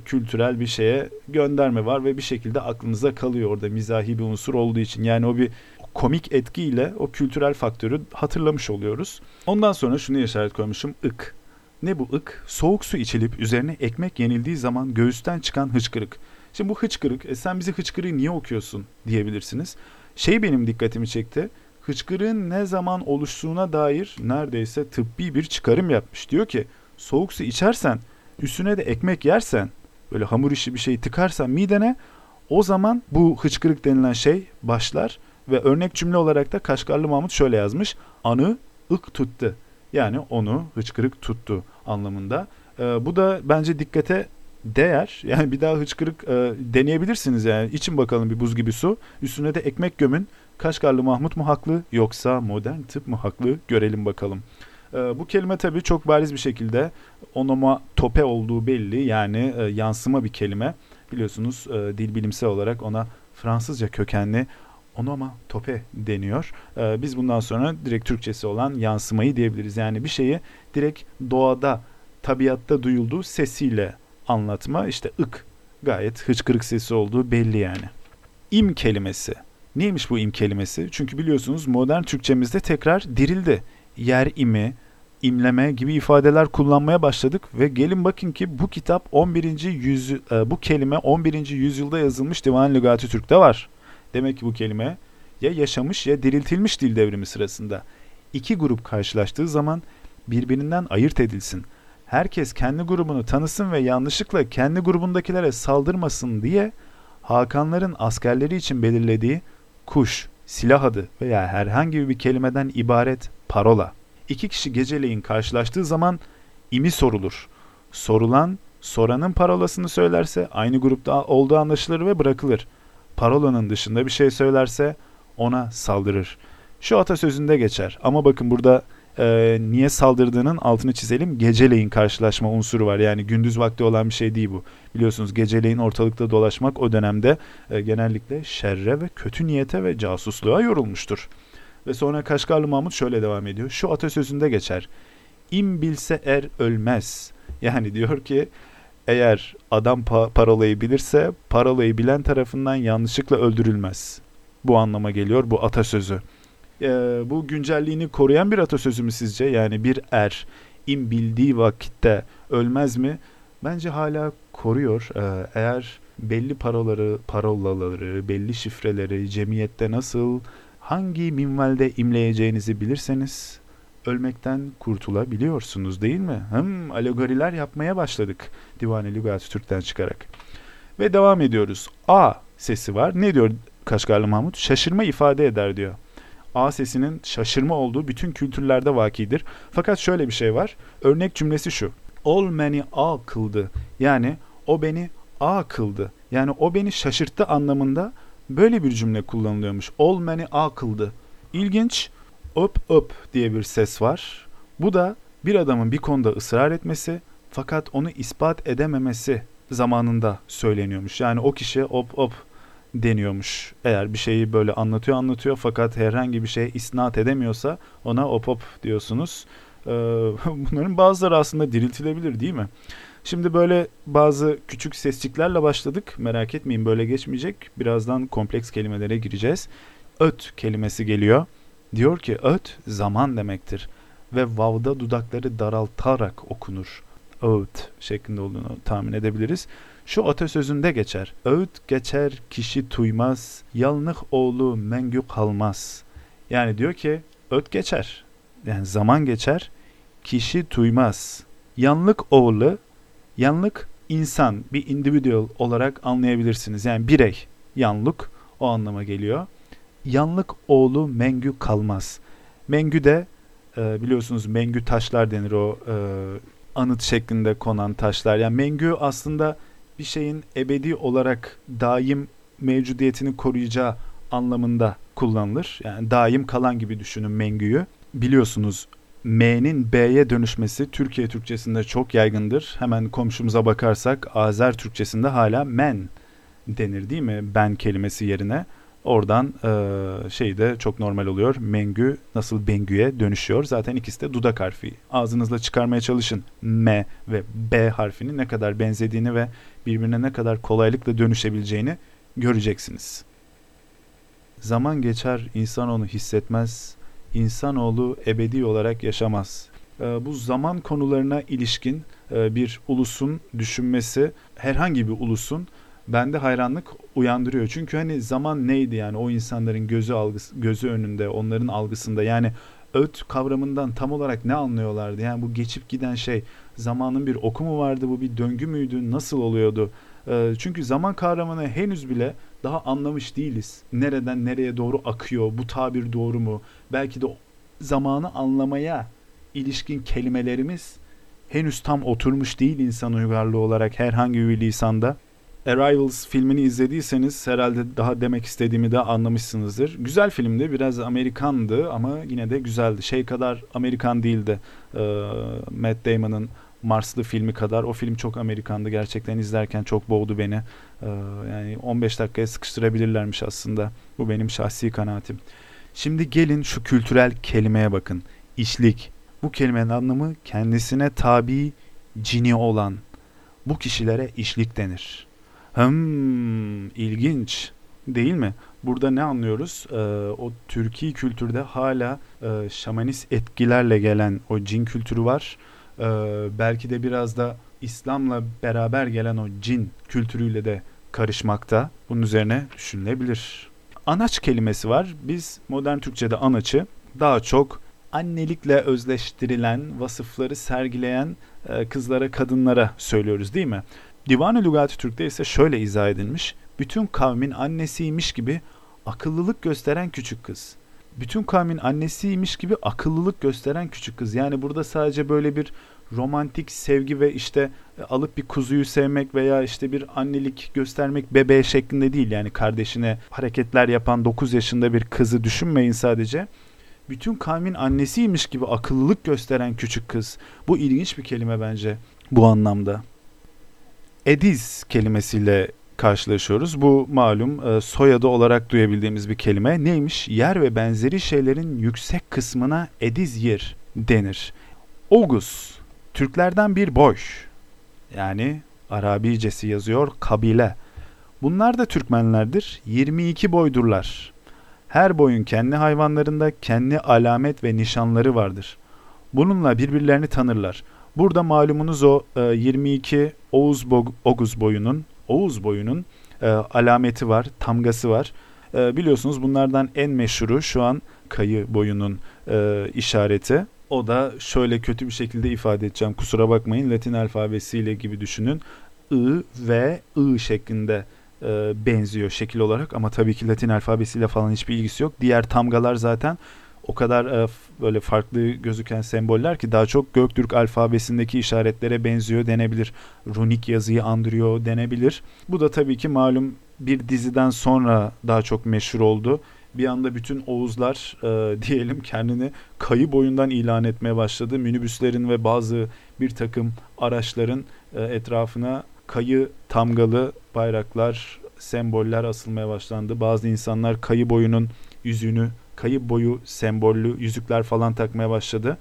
kültürel bir şeye gönderme var ve bir şekilde aklınıza kalıyor orada mizahi bir unsur olduğu için. Yani o bir komik etkiyle o kültürel faktörü hatırlamış oluyoruz. Ondan sonra şunu işaret koymuşum ık. Ne bu ık? Soğuk su içilip üzerine ekmek yenildiği zaman göğüsten çıkan hıçkırık. Şimdi bu hıçkırık, e sen bizi hıçkırığı niye okuyorsun diyebilirsiniz. Şey benim dikkatimi çekti. Hıçkırığın ne zaman oluştuğuna dair neredeyse tıbbi bir çıkarım yapmış. Diyor ki soğuk su içersen üstüne de ekmek yersen böyle hamur işi bir şey tıkarsan midene o zaman bu hıçkırık denilen şey başlar ve örnek cümle olarak da Kaşgarlı Mahmut şöyle yazmış. Anı ık tuttu. Yani onu hıçkırık tuttu anlamında. Ee, bu da bence dikkate değer. Yani bir daha hıçkırık e, deneyebilirsiniz yani. İçin bakalım bir buz gibi su. Üstüne de ekmek gömün. Kaşgarlı Mahmut mu haklı yoksa modern tıp mı haklı görelim bakalım. Ee, bu kelime tabii çok bariz bir şekilde onoma tope olduğu belli. Yani e, yansıma bir kelime. Biliyorsunuz e, dil bilimsel olarak ona Fransızca kökenli onoma tope deniyor. Ee, biz bundan sonra direkt Türkçesi olan yansımayı diyebiliriz. Yani bir şeyi direkt doğada, tabiatta duyulduğu sesiyle anlatma. İşte ık gayet hıçkırık sesi olduğu belli yani. İm kelimesi. Neymiş bu im kelimesi? Çünkü biliyorsunuz modern Türkçemizde tekrar dirildi. Yer imi, imleme gibi ifadeler kullanmaya başladık ve gelin bakın ki bu kitap 11. yüzyıl e, bu kelime 11. yüzyılda yazılmış Divan Lügati Türk'te var. Demek ki bu kelime ya yaşamış ya diriltilmiş dil devrimi sırasında. İki grup karşılaştığı zaman birbirinden ayırt edilsin. Herkes kendi grubunu tanısın ve yanlışlıkla kendi grubundakilere saldırmasın diye Hakanların askerleri için belirlediği kuş, silah adı veya herhangi bir kelimeden ibaret parola. İki kişi geceleyin karşılaştığı zaman imi sorulur. Sorulan, soranın parolasını söylerse aynı grupta olduğu anlaşılır ve bırakılır. Parolanın dışında bir şey söylerse ona saldırır. Şu atasözünde geçer ama bakın burada e, niye saldırdığının altını çizelim. Geceleyin karşılaşma unsuru var. Yani gündüz vakti olan bir şey değil bu. Biliyorsunuz geceleyin ortalıkta dolaşmak o dönemde e, genellikle şerre ve kötü niyete ve casusluğa yorulmuştur. Ve sonra Kaşgarlı Mahmut şöyle devam ediyor. Şu atasözünde geçer. İm bilse er ölmez. Yani [laughs] diyor ki eğer adam pa- parolayı bilirse parolayı bilen tarafından yanlışlıkla öldürülmez. Bu anlama geliyor bu atasözü. Ee, bu güncelliğini koruyan bir atasözü mü sizce? Yani bir er im bildiği vakitte ölmez mi? Bence hala koruyor. Ee, eğer belli paroları, parolaları, belli şifreleri cemiyette nasıl hangi minvalde imleyeceğinizi bilirseniz ölmekten kurtulabiliyorsunuz değil mi? Hem alegoriler yapmaya başladık Divane Lügat Türk'ten çıkarak. Ve devam ediyoruz. A sesi var. Ne diyor Kaşgarlı Mahmut? Şaşırma ifade eder diyor. A sesinin şaşırma olduğu bütün kültürlerde vakidir. Fakat şöyle bir şey var. Örnek cümlesi şu. Ol beni A kıldı. Yani o beni A kıldı. Yani o beni şaşırttı anlamında böyle bir cümle kullanılıyormuş. Ol beni A kıldı. İlginç. Öp öp diye bir ses var. Bu da bir adamın bir konuda ısrar etmesi fakat onu ispat edememesi zamanında söyleniyormuş. Yani o kişi op op deniyormuş. Eğer bir şeyi böyle anlatıyor anlatıyor fakat herhangi bir şey isnat edemiyorsa ona op op diyorsunuz. Ee, [laughs] bunların bazıları aslında diriltilebilir değil mi? Şimdi böyle bazı küçük sesçiklerle başladık. Merak etmeyin böyle geçmeyecek. Birazdan kompleks kelimelere gireceğiz. Öt kelimesi geliyor. Diyor ki öt zaman demektir ve vavda dudakları daraltarak okunur. Öt şeklinde olduğunu tahmin edebiliriz. Şu atasözünde geçer. Öğüt geçer kişi tuymaz, yalnık oğlu mengü kalmaz. Yani diyor ki öt geçer. Yani zaman geçer, kişi tuymaz. Yanlık oğlu, yanlık insan, bir individual olarak anlayabilirsiniz. Yani birey, yanlık o anlama geliyor. Yanlık oğlu mengü kalmaz. Mengü de e, biliyorsunuz mengü taşlar denir o e, anıt şeklinde konan taşlar. Yani mengü aslında bir şeyin ebedi olarak daim mevcudiyetini koruyacağı anlamında kullanılır. Yani daim kalan gibi düşünün mengüyü. Biliyorsunuz M'nin B'ye dönüşmesi Türkiye Türkçesinde çok yaygındır. Hemen komşumuza bakarsak Azer Türkçesinde hala men denir değil mi? Ben kelimesi yerine. Oradan e, şey de çok normal oluyor. Mengü nasıl bengüye dönüşüyor. Zaten ikisi de dudak harfi. Ağzınızla çıkarmaya çalışın. M ve B harfinin ne kadar benzediğini ve birbirine ne kadar kolaylıkla dönüşebileceğini göreceksiniz. Zaman geçer, insan onu hissetmez. İnsanoğlu ebedi olarak yaşamaz. E, bu zaman konularına ilişkin e, bir ulusun düşünmesi, herhangi bir ulusun bende hayranlık uyandırıyor. Çünkü hani zaman neydi yani o insanların gözü algısı, gözü önünde, onların algısında yani öt kavramından tam olarak ne anlıyorlardı? Yani bu geçip giden şey zamanın bir oku mu vardı bu bir döngü müydü nasıl oluyordu? Ee, çünkü zaman kavramını henüz bile daha anlamış değiliz. Nereden nereye doğru akıyor bu tabir doğru mu? Belki de zamanı anlamaya ilişkin kelimelerimiz henüz tam oturmuş değil insan uygarlığı olarak herhangi bir lisanda. Arrivals filmini izlediyseniz herhalde daha demek istediğimi de anlamışsınızdır. Güzel filmdi, biraz Amerikandı ama yine de güzeldi. Şey kadar Amerikan değildi. E, Matt Damon'ın Marslı filmi kadar. O film çok Amerikandı. Gerçekten izlerken çok boğdu beni. E, yani 15 dakikaya sıkıştırabilirlermiş aslında. Bu benim şahsi kanaatim. Şimdi gelin şu kültürel kelimeye bakın. İşlik. Bu kelimenin anlamı kendisine tabi cini olan. Bu kişilere işlik denir. Hmm, ilginç değil mi? Burada ne anlıyoruz? Ee, o Türkiye kültürde hala e, şamanist etkilerle gelen o cin kültürü var. Ee, belki de biraz da İslam'la beraber gelen o cin kültürüyle de karışmakta. Bunun üzerine düşünülebilir. Anaç kelimesi var. Biz modern Türkçe'de anaçı daha çok annelikle özleştirilen, vasıfları sergileyen e, kızlara, kadınlara söylüyoruz değil mi? Divan-ı Lügat-ı Türk'te ise şöyle izah edilmiş. Bütün kavmin annesiymiş gibi akıllılık gösteren küçük kız. Bütün kavmin annesiymiş gibi akıllılık gösteren küçük kız. Yani burada sadece böyle bir romantik sevgi ve işte e, alıp bir kuzuyu sevmek veya işte bir annelik göstermek bebeğe şeklinde değil. Yani kardeşine hareketler yapan 9 yaşında bir kızı düşünmeyin sadece. Bütün kavmin annesiymiş gibi akıllılık gösteren küçük kız. Bu ilginç bir kelime bence bu anlamda. Ediz kelimesiyle karşılaşıyoruz. Bu malum e, soyadı olarak duyabildiğimiz bir kelime. Neymiş? Yer ve benzeri şeylerin yüksek kısmına ediz yer denir. Ogus, Türklerden bir boy. Yani Arabicesi yazıyor kabile. Bunlar da Türkmenlerdir. 22 boydurlar. Her boyun kendi hayvanlarında kendi alamet ve nişanları vardır. Bununla birbirlerini tanırlar. Burada malumunuz o 22 e, Oğuz Oguz boyunun Oğuz boyunun e, alameti var, tamgası var. E, biliyorsunuz bunlardan en meşhuru şu an kayı boyunun işareti. O da şöyle kötü bir şekilde ifade edeceğim. Kusura bakmayın Latin alfabesiyle gibi düşünün. I ve I şeklinde benziyor şekil olarak ama tabii ki Latin alfabesiyle falan hiçbir ilgisi yok. Diğer tamgalar zaten o kadar e, böyle farklı gözüken semboller ki daha çok Göktürk alfabesindeki işaretlere benziyor denebilir. Runik yazıyı andırıyor denebilir. Bu da tabii ki malum bir diziden sonra daha çok meşhur oldu. Bir anda bütün Oğuzlar e, [laughs] diyelim kendini kayı boyundan ilan etmeye başladı. Minibüslerin ve bazı bir takım araçların e, etrafına kayı tamgalı bayraklar, semboller asılmaya başlandı. Bazı insanlar kayı boyunun yüzüğünü kayıp boyu sembollü yüzükler falan takmaya başladı.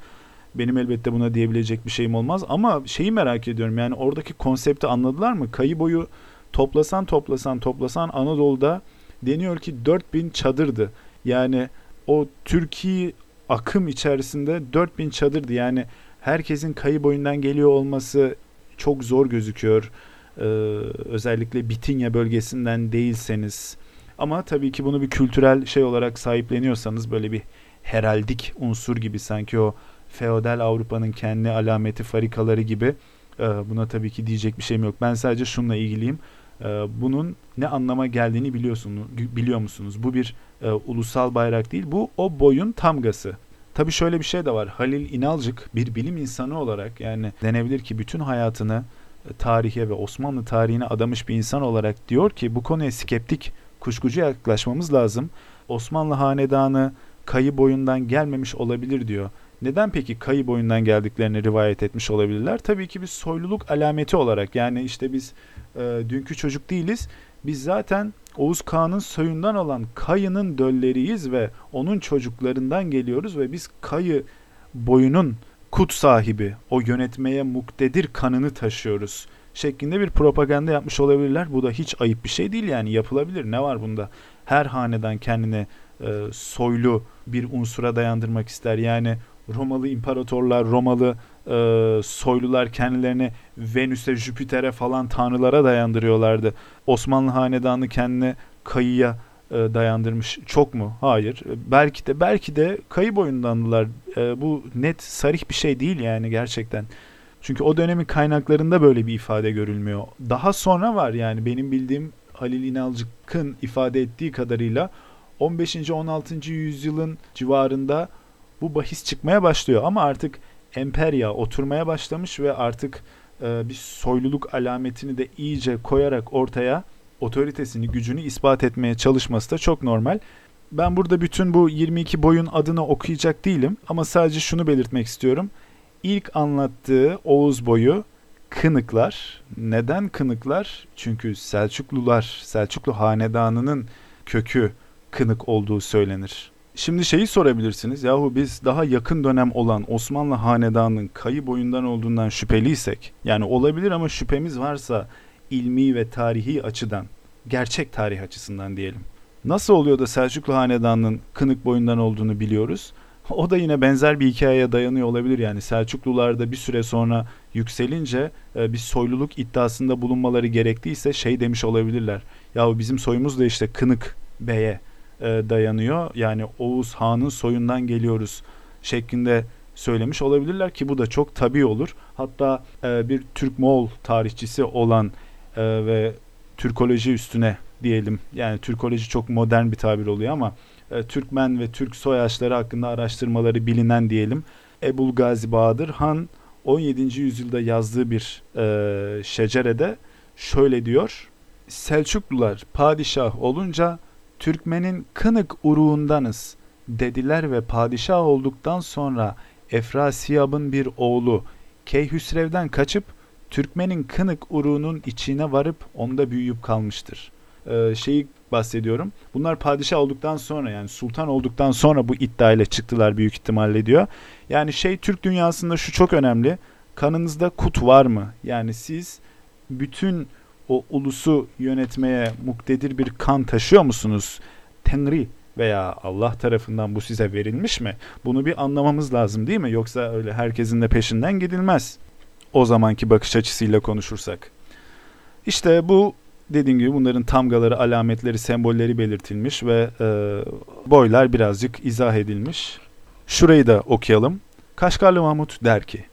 Benim elbette buna diyebilecek bir şeyim olmaz ama şeyi merak ediyorum yani oradaki konsepti anladılar mı? Kayı boyu toplasan toplasan toplasan Anadolu'da deniyor ki 4000 çadırdı. Yani o Türkiye akım içerisinde 4000 çadırdı. Yani herkesin kayı boyundan geliyor olması çok zor gözüküyor. Ee, özellikle Bitinya bölgesinden değilseniz ama tabii ki bunu bir kültürel şey olarak sahipleniyorsanız böyle bir heraldik unsur gibi sanki o feodal Avrupa'nın kendi alameti farikaları gibi e, buna tabii ki diyecek bir şeyim yok. Ben sadece şununla ilgiliyim. E, bunun ne anlama geldiğini biliyorsunuz, biliyor musunuz? Bu bir e, ulusal bayrak değil. Bu o boyun tamgası. Tabii şöyle bir şey de var. Halil İnalcık bir bilim insanı olarak yani denebilir ki bütün hayatını tarihe ve Osmanlı tarihine adamış bir insan olarak diyor ki bu konuya skeptik kuşkucu yaklaşmamız lazım. Osmanlı hanedanı kayı boyundan gelmemiş olabilir diyor. Neden peki kayı boyundan geldiklerini rivayet etmiş olabilirler? Tabii ki bir soyluluk alameti olarak yani işte biz e, dünkü çocuk değiliz. Biz zaten Oğuz Kağan'ın soyundan olan kayının dölleriyiz ve onun çocuklarından geliyoruz ve biz kayı boyunun kut sahibi, o yönetmeye muktedir kanını taşıyoruz şeklinde bir propaganda yapmış olabilirler. Bu da hiç ayıp bir şey değil yani yapılabilir. Ne var bunda? Her hanedan kendine e, soylu bir unsura dayandırmak ister. Yani Romalı imparatorlar, Romalı e, soylular kendilerini Venüs'e, Jüpiter'e falan tanrılara dayandırıyorlardı. Osmanlı hanedanı kendine kayıya e, dayandırmış. Çok mu? Hayır. Belki de belki de kayı boyundandılar. E, bu net sarih bir şey değil yani gerçekten. Çünkü o dönemin kaynaklarında böyle bir ifade görülmüyor. Daha sonra var yani benim bildiğim Halil İnalcık'ın ifade ettiği kadarıyla 15. 16. yüzyılın civarında bu bahis çıkmaya başlıyor ama artık emperya oturmaya başlamış ve artık e, bir soyluluk alametini de iyice koyarak ortaya otoritesini, gücünü ispat etmeye çalışması da çok normal. Ben burada bütün bu 22 boyun adını okuyacak değilim ama sadece şunu belirtmek istiyorum. İlk anlattığı Oğuz boyu Kınıklar. Neden Kınıklar? Çünkü Selçuklular, Selçuklu hanedanının kökü Kınık olduğu söylenir. Şimdi şeyi sorabilirsiniz. Yahu biz daha yakın dönem olan Osmanlı hanedanının kayı boyundan olduğundan şüpheliysek, yani olabilir ama şüphemiz varsa ilmi ve tarihi açıdan, gerçek tarih açısından diyelim. Nasıl oluyor da Selçuklu hanedanının kınık boyundan olduğunu biliyoruz? O da yine benzer bir hikayeye dayanıyor olabilir yani Selçuklular da bir süre sonra yükselince e, bir soyluluk iddiasında bulunmaları gerektiyse şey demiş olabilirler. Yahu bizim soyumuz da işte Kınık Bey'e e, dayanıyor. Yani Oğuz Han'ın soyundan geliyoruz şeklinde söylemiş olabilirler ki bu da çok tabii olur. Hatta e, bir Türk-Moğol tarihçisi olan e, ve Türkoloji üstüne diyelim yani Türkoloji çok modern bir tabir oluyor ama e, Türkmen ve Türk soyaçları hakkında araştırmaları bilinen diyelim. Ebul Gazi Bahadır Han 17. yüzyılda yazdığı bir e, şecerede şöyle diyor. Selçuklular padişah olunca Türkmenin kınık uruğundanız dediler ve padişah olduktan sonra Efrasiyab'ın bir oğlu Keyhüsrev'den kaçıp Türkmenin kınık uruğunun içine varıp onda büyüyüp kalmıştır. Ee, şeyi bahsediyorum. Bunlar padişah olduktan sonra yani sultan olduktan sonra bu iddiayla çıktılar büyük ihtimalle diyor. Yani şey Türk dünyasında şu çok önemli. Kanınızda kut var mı? Yani siz bütün o ulusu yönetmeye muktedir bir kan taşıyor musunuz? Tenri veya Allah tarafından bu size verilmiş mi? Bunu bir anlamamız lazım değil mi? Yoksa öyle herkesin de peşinden gidilmez. O zamanki bakış açısıyla konuşursak. İşte bu dediğim gibi bunların tamgaları, alametleri, sembolleri belirtilmiş ve e, boylar birazcık izah edilmiş. Şurayı da okuyalım. Kaşgarlı Mahmut der ki,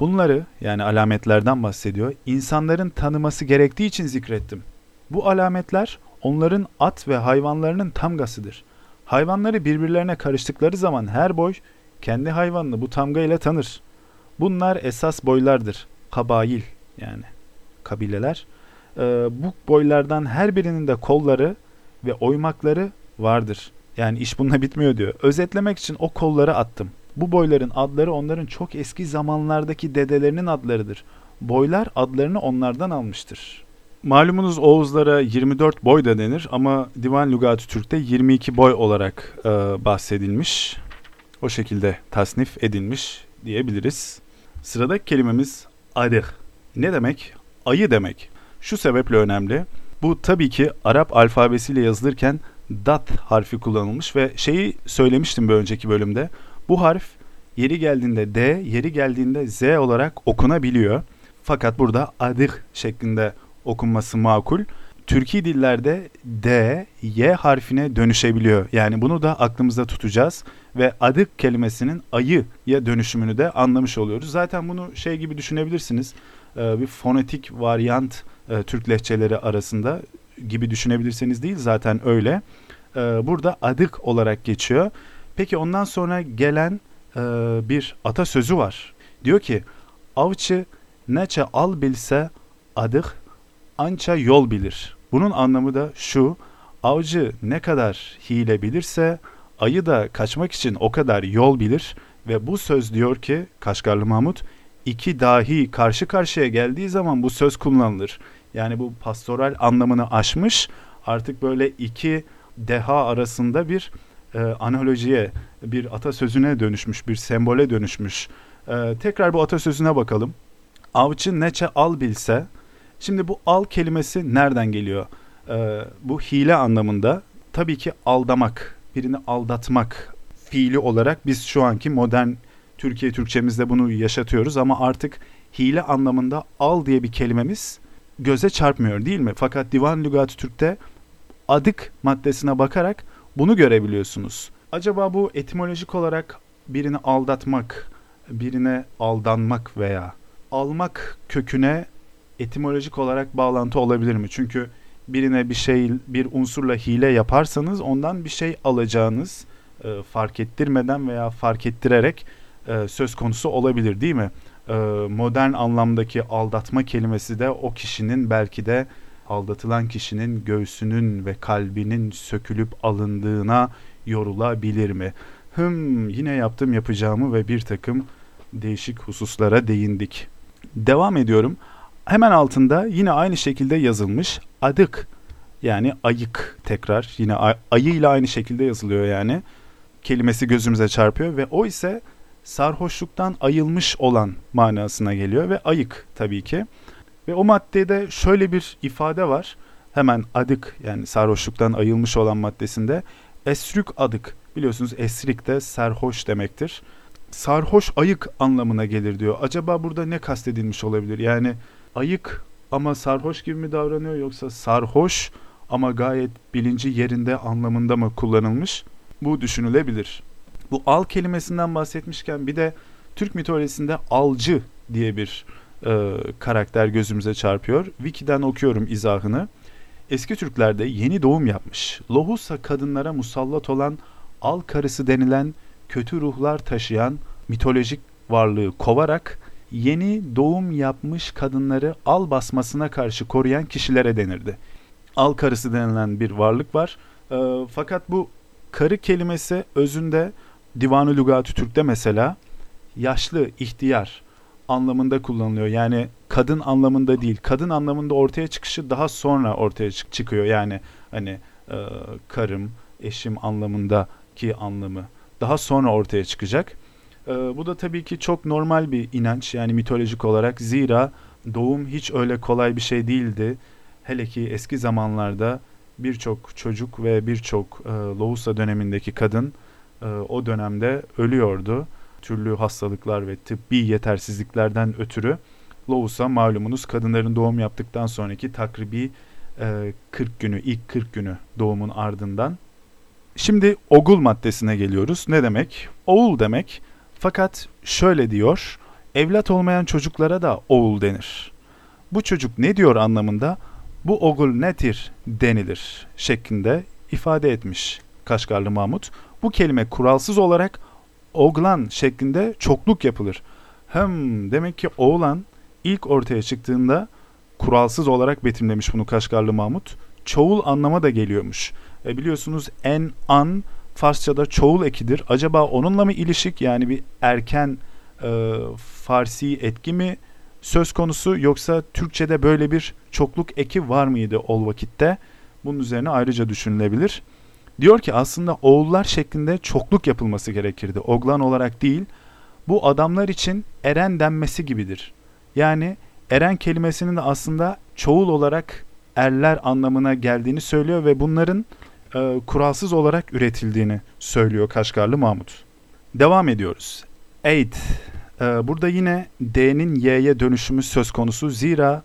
bunları yani alametlerden bahsediyor, insanların tanıması gerektiği için zikrettim. Bu alametler onların at ve hayvanlarının tamgasıdır. Hayvanları birbirlerine karıştıkları zaman her boy kendi hayvanını bu tamga ile tanır. Bunlar esas boylardır. Kabail yani kabileler e, bu boylardan her birinin de kolları ve oymakları vardır. Yani iş bununla bitmiyor diyor. Özetlemek için o kolları attım. Bu boyların adları onların çok eski zamanlardaki dedelerinin adlarıdır. Boylar adlarını onlardan almıştır. Malumunuz Oğuzlara 24 boy da denir ama Divan Lügat-ı Türk'te 22 boy olarak e, bahsedilmiş. O şekilde tasnif edilmiş diyebiliriz. Sıradaki kelimemiz arıh. Ne demek? Ayı demek. Şu sebeple önemli. Bu tabii ki Arap alfabesiyle yazılırken dat harfi kullanılmış ve şeyi söylemiştim bir önceki bölümde. Bu harf yeri geldiğinde D, yeri geldiğinde Z olarak okunabiliyor. Fakat burada adıh şeklinde okunması makul. Türkiye dillerde D, Y harfine dönüşebiliyor. Yani bunu da aklımızda tutacağız ve adık kelimesinin ayıya dönüşümünü de anlamış oluyoruz. Zaten bunu şey gibi düşünebilirsiniz. Bir fonetik varyant e, Türk lehçeleri arasında gibi düşünebilirseniz değil zaten öyle. E, burada adık olarak geçiyor. Peki ondan sonra gelen e, bir atasözü var. Diyor ki avcı neçe al bilse adık ança yol bilir. Bunun anlamı da şu. Avcı ne kadar hile bilirse ayı da kaçmak için o kadar yol bilir ve bu söz diyor ki Kaşgarlı Mahmut iki dahi karşı karşıya geldiği zaman bu söz kullanılır. Yani bu pastoral anlamını aşmış artık böyle iki deha arasında bir e, analojiye, bir atasözüne dönüşmüş, bir sembole dönüşmüş. E, tekrar bu atasözüne bakalım. Avcı neçe al bilse, şimdi bu al kelimesi nereden geliyor? E, bu hile anlamında tabii ki aldamak, birini aldatmak fiili olarak biz şu anki modern Türkiye Türkçemizde bunu yaşatıyoruz ama artık hile anlamında al diye bir kelimemiz göze çarpmıyor değil mi? Fakat Divan Lügat Türk'te adık maddesine bakarak bunu görebiliyorsunuz. Acaba bu etimolojik olarak birini aldatmak, birine aldanmak veya almak köküne etimolojik olarak bağlantı olabilir mi? Çünkü birine bir şey, bir unsurla hile yaparsanız ondan bir şey alacağınız e, fark ettirmeden veya fark ettirerek e, söz konusu olabilir değil mi? E, modern anlamdaki aldatma kelimesi de o kişinin belki de aldatılan kişinin göğsünün ve kalbinin sökülüp alındığına yorulabilir mi? Hım yine yaptım yapacağımı ve bir takım değişik hususlara değindik. Devam ediyorum. Hemen altında yine aynı şekilde yazılmış adık yani ayık tekrar yine ay- ayı ile aynı şekilde yazılıyor yani kelimesi gözümüze çarpıyor ve o ise sarhoşluktan ayılmış olan manasına geliyor ve ayık tabii ki. Ve o maddede şöyle bir ifade var. Hemen adık yani sarhoşluktan ayılmış olan maddesinde esrük adık. Biliyorsunuz esrik de sarhoş demektir. Sarhoş ayık anlamına gelir diyor. Acaba burada ne kastedilmiş olabilir? Yani ayık ama sarhoş gibi mi davranıyor yoksa sarhoş ama gayet bilinci yerinde anlamında mı kullanılmış? Bu düşünülebilir. Bu al kelimesinden bahsetmişken bir de Türk mitolojisinde alcı diye bir e, karakter gözümüze çarpıyor. Wiki'den okuyorum izahını. Eski Türklerde yeni doğum yapmış, lohusa kadınlara musallat olan al karısı denilen kötü ruhlar taşıyan mitolojik varlığı kovarak yeni doğum yapmış kadınları al basmasına karşı koruyan kişilere denirdi. Al karısı denilen bir varlık var. E, fakat bu karı kelimesi özünde Divan-ı Lügat-ı Türk'te mesela yaşlı, ihtiyar anlamında kullanılıyor. Yani kadın anlamında değil. Kadın anlamında ortaya çıkışı daha sonra ortaya çık- çıkıyor. Yani hani e, karım, eşim anlamındaki anlamı daha sonra ortaya çıkacak. E, bu da tabii ki çok normal bir inanç yani mitolojik olarak. Zira doğum hiç öyle kolay bir şey değildi. Hele ki eski zamanlarda birçok çocuk ve birçok e, Lohusa dönemindeki kadın e, o dönemde ölüyordu. Türlü hastalıklar ve tıbbi yetersizliklerden ötürü Lohusa malumunuz kadınların doğum yaptıktan sonraki takribi e, 40 günü, ilk 40 günü doğumun ardından. Şimdi ogul maddesine geliyoruz. Ne demek? Oğul demek. Fakat şöyle diyor, evlat olmayan çocuklara da oğul denir. Bu çocuk ne diyor anlamında? Bu ogul nedir denilir şeklinde ifade etmiş Kaşgarlı Mahmut. Bu kelime kuralsız olarak oglan şeklinde çokluk yapılır. Hem demek ki oğlan ilk ortaya çıktığında kuralsız olarak betimlemiş bunu Kaşgarlı Mahmut. Çoğul anlama da geliyormuş. E biliyorsunuz en an Farsçada çoğul ekidir. Acaba onunla mı ilişik yani bir erken e, Farsi etki mi söz konusu yoksa Türkçe'de böyle bir çokluk eki var mıydı ol vakitte? Bunun üzerine ayrıca düşünülebilir. Diyor ki aslında oğullar şeklinde çokluk yapılması gerekirdi. Oglan olarak değil. Bu adamlar için eren denmesi gibidir. Yani eren kelimesinin de aslında çoğul olarak erler anlamına geldiğini söylüyor ve bunların e, kuralsız olarak üretildiğini söylüyor Kaşgarlı Mahmut. Devam ediyoruz. Eid. E, burada yine D'nin Y'ye dönüşümü söz konusu. Zira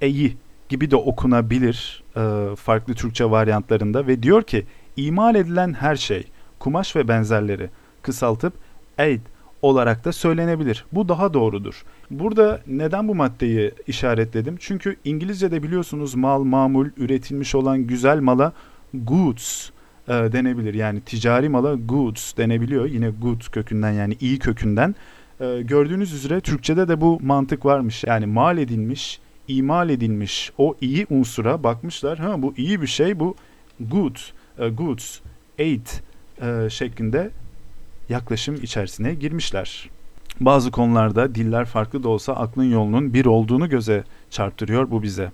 E'yi gibi de okunabilir e, farklı Türkçe varyantlarında ve diyor ki imal edilen her şey, kumaş ve benzerleri kısaltıp Eid olarak da söylenebilir. Bu daha doğrudur. Burada neden bu maddeyi işaretledim? Çünkü İngilizce'de biliyorsunuz mal, mamul, üretilmiş olan güzel mala goods e, denebilir. Yani ticari mala goods denebiliyor. Yine good kökünden yani iyi kökünden. E, gördüğünüz üzere Türkçe'de de bu mantık varmış. Yani mal edilmiş, imal edilmiş o iyi unsura bakmışlar. Ha bu iyi bir şey, bu good, e, goods, aid e, şeklinde yaklaşım içerisine girmişler. Bazı konularda diller farklı da olsa aklın yolunun bir olduğunu göze çarptırıyor bu bize.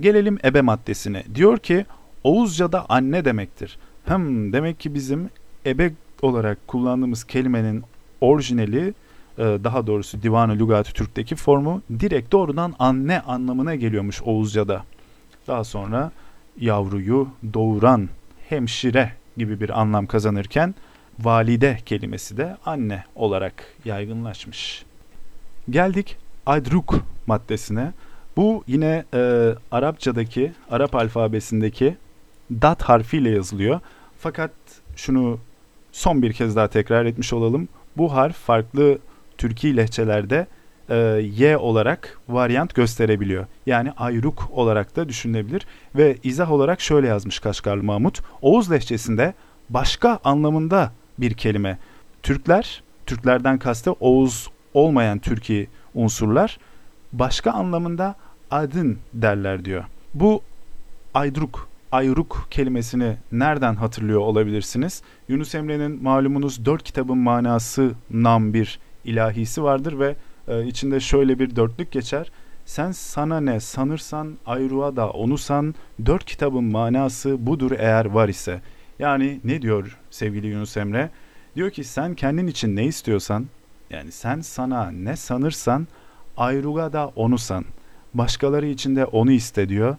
Gelelim ebe maddesine. Diyor ki Oğuzca'da anne demektir. Hem demek ki bizim ebe olarak kullandığımız kelimenin orijinali e, daha doğrusu Divan-ı Lügat-ı Türk'teki formu direkt doğrudan anne anlamına geliyormuş Oğuzca'da. Daha sonra yavruyu doğuran hemşire gibi bir anlam kazanırken valide kelimesi de anne olarak yaygınlaşmış. Geldik Aydruk maddesine. Bu yine e, Arapçadaki, Arap alfabesindeki dat harfiyle yazılıyor. Fakat şunu son bir kez daha tekrar etmiş olalım. Bu harf farklı Türkiye lehçelerde e, Y olarak varyant gösterebiliyor. Yani ayruk olarak da düşünülebilir. Ve izah olarak şöyle yazmış Kaşgarlı Mahmut. Oğuz lehçesinde başka anlamında bir kelime. Türkler, Türklerden kastı Oğuz olmayan Türkiye unsurlar başka anlamında adın derler diyor. Bu aydruk, ayruk kelimesini nereden hatırlıyor olabilirsiniz? Yunus Emre'nin malumunuz dört kitabın manası nam bir ilahisi vardır ve e, içinde şöyle bir dörtlük geçer. Sen sana ne sanırsan ayruğa da onu san dört kitabın manası budur eğer var ise. Yani ne diyor sevgili Yunus Emre? Diyor ki sen kendin için ne istiyorsan yani sen sana ne sanırsan ayruğa da onu san. Başkaları için de onu iste diyor.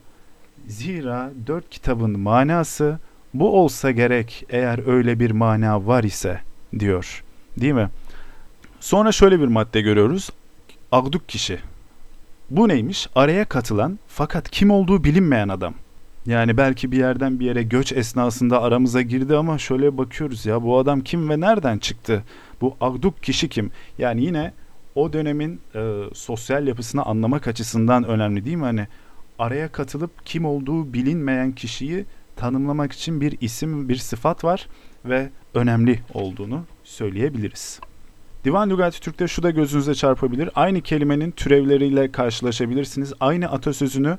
Zira dört kitabın manası bu olsa gerek eğer öyle bir mana var ise diyor. Değil mi? Sonra şöyle bir madde görüyoruz. Agduk kişi. Bu neymiş? Araya katılan fakat kim olduğu bilinmeyen adam. Yani belki bir yerden bir yere göç esnasında aramıza girdi ama şöyle bakıyoruz ya bu adam kim ve nereden çıktı? Bu Agduk kişi kim? Yani yine o dönemin e, sosyal yapısını anlamak açısından önemli değil mi? Hani araya katılıp kim olduğu bilinmeyen kişiyi tanımlamak için bir isim, bir sıfat var ve önemli olduğunu söyleyebiliriz. Divan Lügati Türk'te şu da gözünüze çarpabilir. Aynı kelimenin türevleriyle karşılaşabilirsiniz. Aynı atasözünü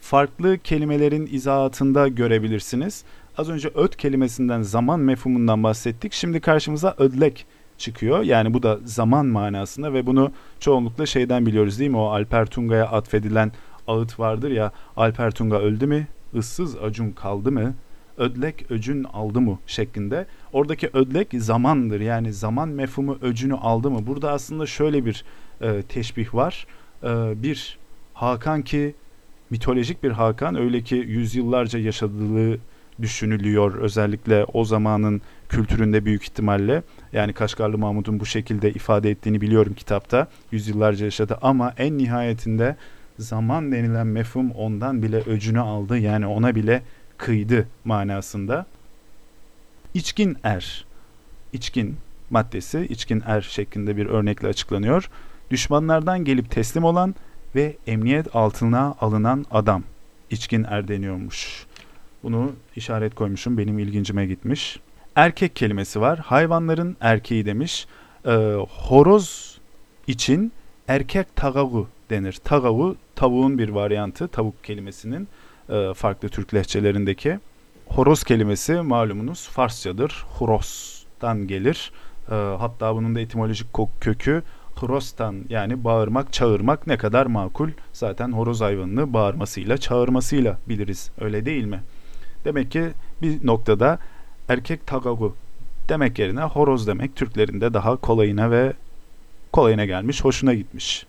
farklı kelimelerin izahatında görebilirsiniz. Az önce öt kelimesinden zaman mefhumundan bahsettik. Şimdi karşımıza ödlek çıkıyor. Yani bu da zaman manasında ve bunu çoğunlukla şeyden biliyoruz değil mi? O Alper Tunga'ya atfedilen ağıt vardır ya Alper Tunga öldü mü? ıssız acun kaldı mı? Ödlek öcün aldı mı şeklinde. Oradaki ödlek zamandır. Yani zaman mefhumu öcünü aldı mı? Burada aslında şöyle bir e, teşbih var. E, bir Hakan ki mitolojik bir Hakan öyle ki yüzyıllarca yaşadığı düşünülüyor. Özellikle o zamanın kültüründe büyük ihtimalle. Yani Kaşgarlı Mahmut'un bu şekilde ifade ettiğini biliyorum kitapta. Yüzyıllarca yaşadı ama en nihayetinde zaman denilen mefhum ondan bile öcünü aldı. Yani ona bile kıydı manasında. İçkin er. İçkin maddesi içkin er şeklinde bir örnekle açıklanıyor. Düşmanlardan gelip teslim olan ve emniyet altına alınan adam. İçkin er deniyormuş. Bunu işaret koymuşum benim ilgincime gitmiş. Erkek kelimesi var. Hayvanların erkeği demiş. Ee, horoz için erkek tagavu denir. Tagavu tavuğun bir varyantı. Tavuk kelimesinin farklı Türk lehçelerindeki. Horoz kelimesi malumunuz Farsçadır. Horos'tan gelir. E, hatta bunun da etimolojik kökü Hrostan yani bağırmak, çağırmak ne kadar makul. Zaten horoz hayvanını bağırmasıyla, çağırmasıyla biliriz. Öyle değil mi? Demek ki bir noktada erkek tagagu demek yerine horoz demek Türklerin de daha kolayına ve kolayına gelmiş, hoşuna gitmiş.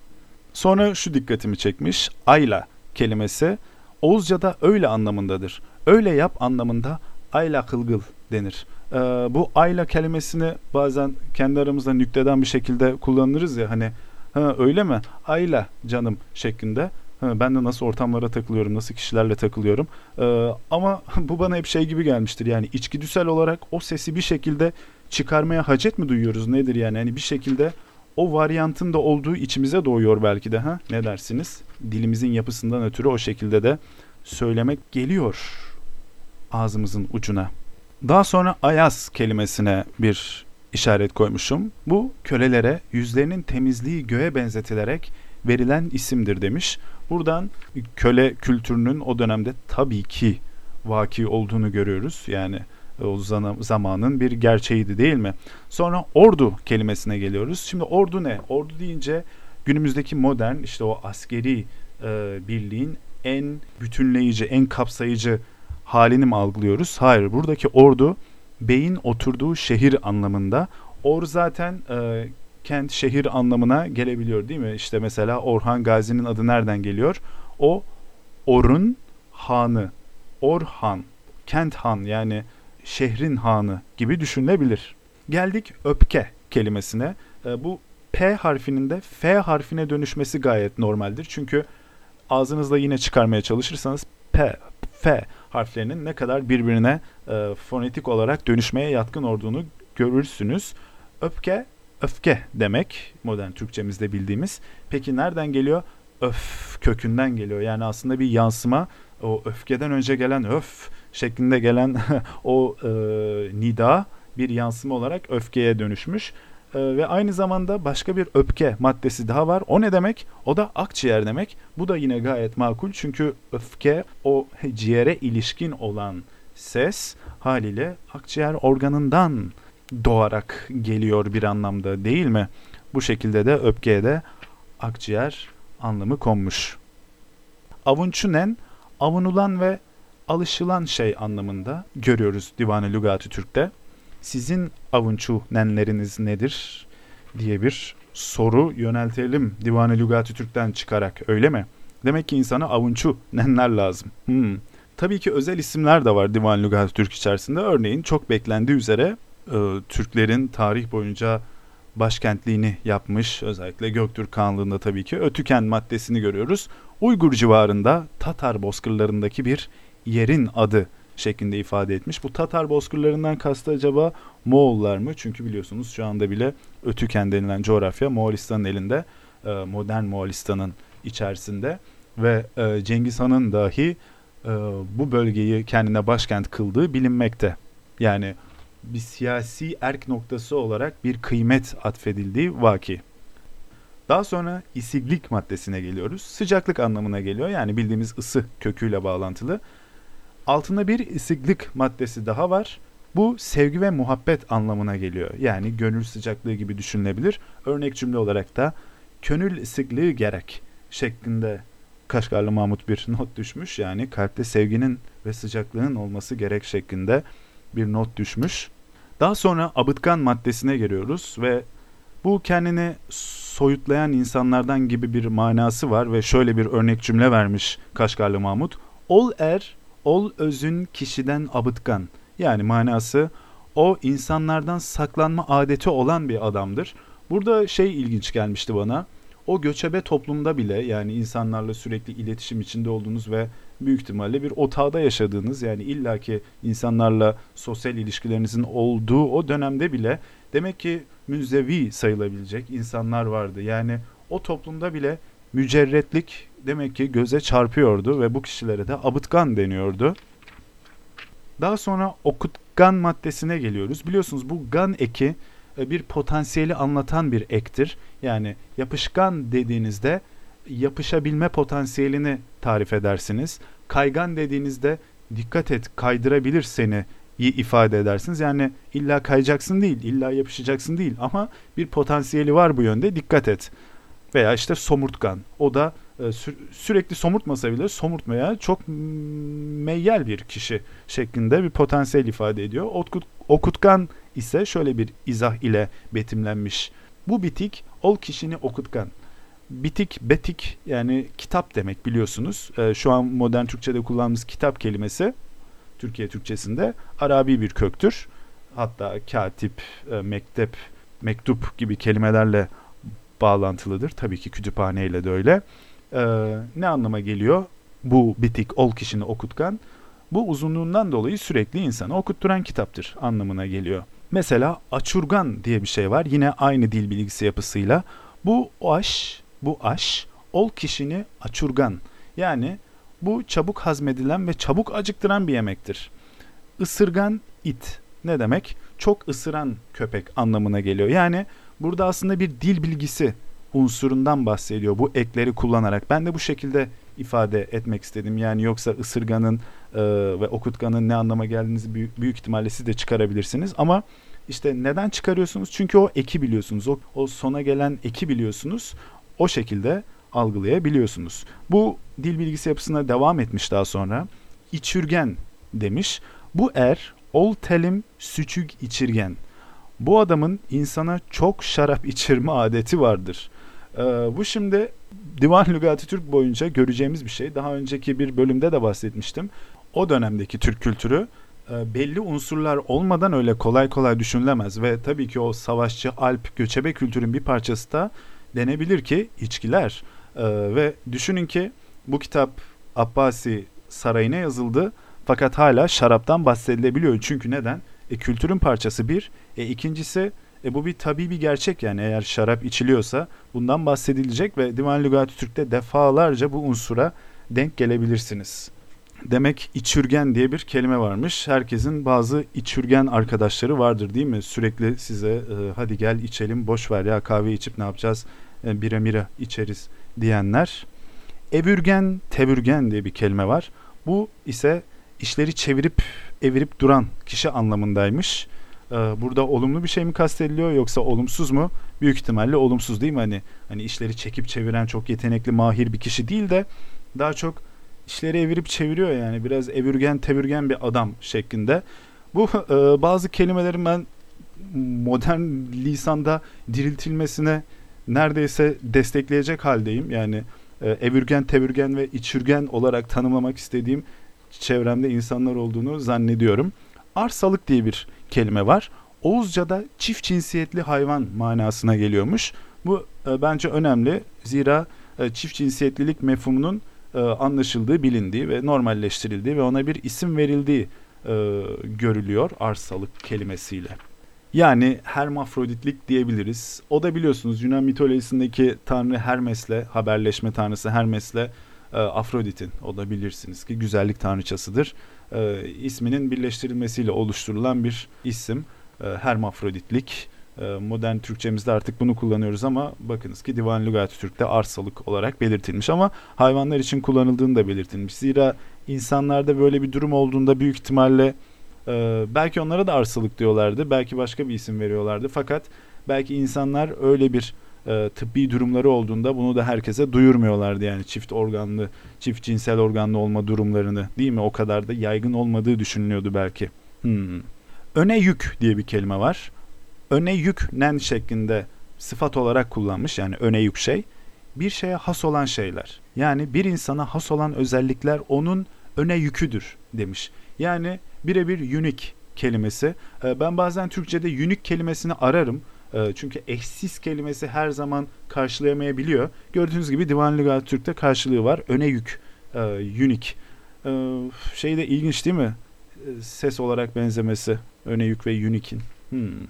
Sonra şu dikkatimi çekmiş. Ayla kelimesi Oğuzca'da öyle anlamındadır. Öyle yap anlamında ayla kılgıl denir. Ee, bu ayla kelimesini bazen kendi aramızda nükteden bir şekilde kullanırız ya hani ha, öyle mi? Ayla canım şeklinde. Ha, ben de nasıl ortamlara takılıyorum, nasıl kişilerle takılıyorum. Ee, ama [laughs] bu bana hep şey gibi gelmiştir. Yani içgüdüsel olarak o sesi bir şekilde çıkarmaya hacet mi duyuyoruz? Nedir yani? Hani bir şekilde o varyantın da olduğu içimize doğuyor belki de ha ne dersiniz? Dilimizin yapısından ötürü o şekilde de söylemek geliyor ağzımızın ucuna. Daha sonra ayaz kelimesine bir işaret koymuşum. Bu kölelere yüzlerinin temizliği göğe benzetilerek verilen isimdir demiş. Buradan köle kültürünün o dönemde tabii ki vaki olduğunu görüyoruz. Yani o zamanın bir gerçeğiydi değil mi? Sonra ordu kelimesine geliyoruz. Şimdi ordu ne? Ordu deyince günümüzdeki modern işte o askeri e, birliğin en bütünleyici, en kapsayıcı halini mi algılıyoruz? Hayır. Buradaki ordu beyin oturduğu şehir anlamında. Or zaten e, kent, şehir anlamına gelebiliyor değil mi? İşte mesela Orhan Gazi'nin adı nereden geliyor? O Or'un hanı. Orhan. Kent han yani şehrin hanı gibi düşünülebilir. Geldik öpke kelimesine. E, bu P harfinin de F harfine dönüşmesi gayet normaldir. Çünkü ağzınızda yine çıkarmaya çalışırsanız P, F harflerinin ne kadar birbirine e, fonetik olarak dönüşmeye yatkın olduğunu görürsünüz. Öfke, öfke demek modern Türkçemizde bildiğimiz. Peki nereden geliyor? Öf kökünden geliyor. Yani aslında bir yansıma o öfkeden önce gelen öf şeklinde gelen [laughs] o e, nida bir yansıma olarak öfkeye dönüşmüş. E, ve aynı zamanda başka bir öfke maddesi daha var. O ne demek? O da akciğer demek. Bu da yine gayet makul çünkü öfke o ciğere ilişkin olan ses haliyle akciğer organından doğarak geliyor bir anlamda değil mi? Bu şekilde de öpkeye de akciğer anlamı konmuş. Avunçunen, avunulan ve alışılan şey anlamında görüyoruz Divan-ı Türk'te. Sizin avunçu nenleriniz nedir diye bir soru yöneltelim Divan-ı Türk'ten çıkarak öyle mi? Demek ki insana avunçu nenler lazım. Hmm. Tabii ki özel isimler de var Divan-ı Türk içerisinde. Örneğin çok beklendiği üzere e, Türklerin tarih boyunca başkentliğini yapmış. Özellikle Göktürk Kanlığı'nda tabii ki Ötüken maddesini görüyoruz. Uygur civarında Tatar bozkırlarındaki bir yerin adı şeklinde ifade etmiş. Bu Tatar bozkırlarından kastı acaba Moğollar mı? Çünkü biliyorsunuz şu anda bile Ötüken denilen coğrafya Moğolistan'ın elinde, e, modern Moğolistan'ın içerisinde ve e, Cengiz Han'ın dahi e, bu bölgeyi kendine başkent kıldığı bilinmekte. Yani bir siyasi erk noktası olarak bir kıymet atfedildiği vaki. Daha sonra isiglik maddesine geliyoruz. Sıcaklık anlamına geliyor. Yani bildiğimiz ısı köküyle bağlantılı. Altında bir isiglik maddesi daha var. Bu sevgi ve muhabbet anlamına geliyor. Yani gönül sıcaklığı gibi düşünülebilir. Örnek cümle olarak da gönül ısıklığı gerek şeklinde Kaşgarlı Mahmut bir [laughs] not düşmüş. Yani kalpte sevginin ve sıcaklığın olması gerek şeklinde bir not düşmüş. Daha sonra abıtkan maddesine geliyoruz ve bu kendini soyutlayan insanlardan gibi bir manası var ve şöyle bir örnek cümle vermiş Kaşgarlı Mahmut. Ol er, ol özün kişiden abıtkan. Yani manası o insanlardan saklanma adeti olan bir adamdır. Burada şey ilginç gelmişti bana. O göçebe toplumda bile yani insanlarla sürekli iletişim içinde olduğunuz ve büyük ihtimalle bir otağda yaşadığınız yani illaki insanlarla sosyal ilişkilerinizin olduğu o dönemde bile demek ki müzevi sayılabilecek insanlar vardı. Yani o toplumda bile mücerretlik demek ki göze çarpıyordu ve bu kişilere de abıtgan deniyordu. Daha sonra okutgan maddesine geliyoruz. Biliyorsunuz bu gan eki e, bir potansiyeli anlatan bir ektir. Yani yapışkan dediğinizde yapışabilme potansiyelini tarif edersiniz. Kaygan dediğinizde dikkat et kaydırabilir seni ifade edersiniz. Yani illa kayacaksın değil, illa yapışacaksın değil ama bir potansiyeli var bu yönde dikkat et. Veya işte somurtkan. O da sürekli somurtmasa bile somurtmaya çok meyyal bir kişi şeklinde bir potansiyel ifade ediyor. Okut, okutkan ise şöyle bir izah ile betimlenmiş. Bu bitik ol kişini okutkan. Bitik, betik yani kitap demek biliyorsunuz. E, şu an modern Türkçe'de kullandığımız kitap kelimesi Türkiye Türkçesinde Arabi bir köktür. Hatta katip, e, mektep, mektup gibi kelimelerle bağlantılıdır. Tabii ki kütüphaneyle de öyle. Ee, ne anlama geliyor? Bu bitik ol kişini okutkan. Bu uzunluğundan dolayı sürekli insanı okutturan kitaptır anlamına geliyor. Mesela açurgan diye bir şey var. Yine aynı dil bilgisi yapısıyla. Bu aş, bu aş ol kişini açurgan. Yani bu çabuk hazmedilen ve çabuk acıktıran bir yemektir. Isırgan it ne demek? Çok ısıran köpek anlamına geliyor. Yani burada aslında bir dil bilgisi unsurundan bahsediyor bu ekleri kullanarak. Ben de bu şekilde ifade etmek istedim. Yani yoksa ısırganın e, ve okutganın ne anlama geldiğinizi büyük, büyük ihtimalle siz de çıkarabilirsiniz. Ama işte neden çıkarıyorsunuz? Çünkü o eki biliyorsunuz. O, o sona gelen eki biliyorsunuz. O şekilde algılayabiliyorsunuz. Bu dil bilgisi yapısına devam etmiş daha sonra. İçürgen demiş. Bu er ol telim süçük içirgen. Bu adamın insana çok şarap içirme adeti vardır. Ee, bu şimdi Divan Lügati Türk boyunca göreceğimiz bir şey. Daha önceki bir bölümde de bahsetmiştim. O dönemdeki Türk kültürü e, belli unsurlar olmadan öyle kolay kolay düşünülemez ve tabii ki o savaşçı Alp göçebe kültürün bir parçası da denebilir ki içkiler. Ee, ve düşünün ki bu kitap Abbasi sarayına yazıldı Fakat hala şaraptan bahsedilebiliyor. Çünkü neden? E, kültürün parçası bir. E, ikincisi e, bu bir tabii bir gerçek yani eğer şarap içiliyorsa bundan bahsedilecek ve Divan Lügat-ı Türk'te defalarca bu unsura denk gelebilirsiniz. Demek içürgen diye bir kelime varmış. Herkesin bazı içürgen arkadaşları vardır değil mi? Sürekli size e, hadi gel içelim boş ver ya kahve içip ne yapacağız e, bira mira içeriz diyenler. Evürgen, tebürgen diye bir kelime var. Bu ise işleri çevirip evirip duran kişi anlamındaymış. Ee, burada olumlu bir şey mi kastediliyor yoksa olumsuz mu? Büyük ihtimalle olumsuz değil mi? Hani hani işleri çekip çeviren çok yetenekli, mahir bir kişi değil de daha çok işleri evirip çeviriyor yani biraz evirgen, tebürgen bir adam şeklinde. Bu [laughs] e, bazı kelimelerin ben modern lisanda diriltilmesine neredeyse destekleyecek haldeyim. Yani e, evirgen, tebürgen ve içürgen olarak tanımlamak istediğim çevremde insanlar olduğunu zannediyorum. Arsalık diye bir kelime var. Oğuzca'da çift cinsiyetli hayvan manasına geliyormuş. Bu e, bence önemli. Zira e, çift cinsiyetlilik mefhumunun e, anlaşıldığı, bilindiği ve normalleştirildiği ve ona bir isim verildiği e, görülüyor arsalık kelimesiyle. Yani hermafroditlik diyebiliriz. O da biliyorsunuz Yunan mitolojisindeki tanrı Hermes'le, haberleşme tanrısı Hermes'le e, Afrodit'in o da bilirsiniz ki güzellik tanrıçasıdır. E, isminin birleştirilmesiyle oluşturulan bir isim. E, hermafroditlik. E, modern Türkçemizde artık bunu kullanıyoruz ama bakınız ki Divan Lügat-ı Türk'te arsalık olarak belirtilmiş ama hayvanlar için kullanıldığını da belirtilmiş. Zira insanlarda böyle bir durum olduğunda büyük ihtimalle e, belki onlara da arsalık diyorlardı. Belki başka bir isim veriyorlardı. Fakat belki insanlar öyle bir e, tıbbi durumları olduğunda bunu da herkese duyurmuyorlardı yani çift organlı, çift cinsel organlı olma durumlarını değil mi? O kadar da yaygın olmadığı düşünülüyordu belki. Hmm. Öne yük diye bir kelime var. Öne yük nen şeklinde sıfat olarak kullanmış yani öne yük şey. Bir şeye has olan şeyler. Yani bir insana has olan özellikler onun öne yüküdür demiş. Yani birebir unique kelimesi. E, ben bazen Türkçe'de unique kelimesini ararım. Ee, çünkü eşsiz kelimesi her zaman karşılayamayabiliyor. Gördüğünüz gibi Divan Lügat Türk'te karşılığı var. Öne yük, e, unique. E, şey de ilginç değil mi? E, ses olarak benzemesi. Öne yük ve unique'in. Hmm.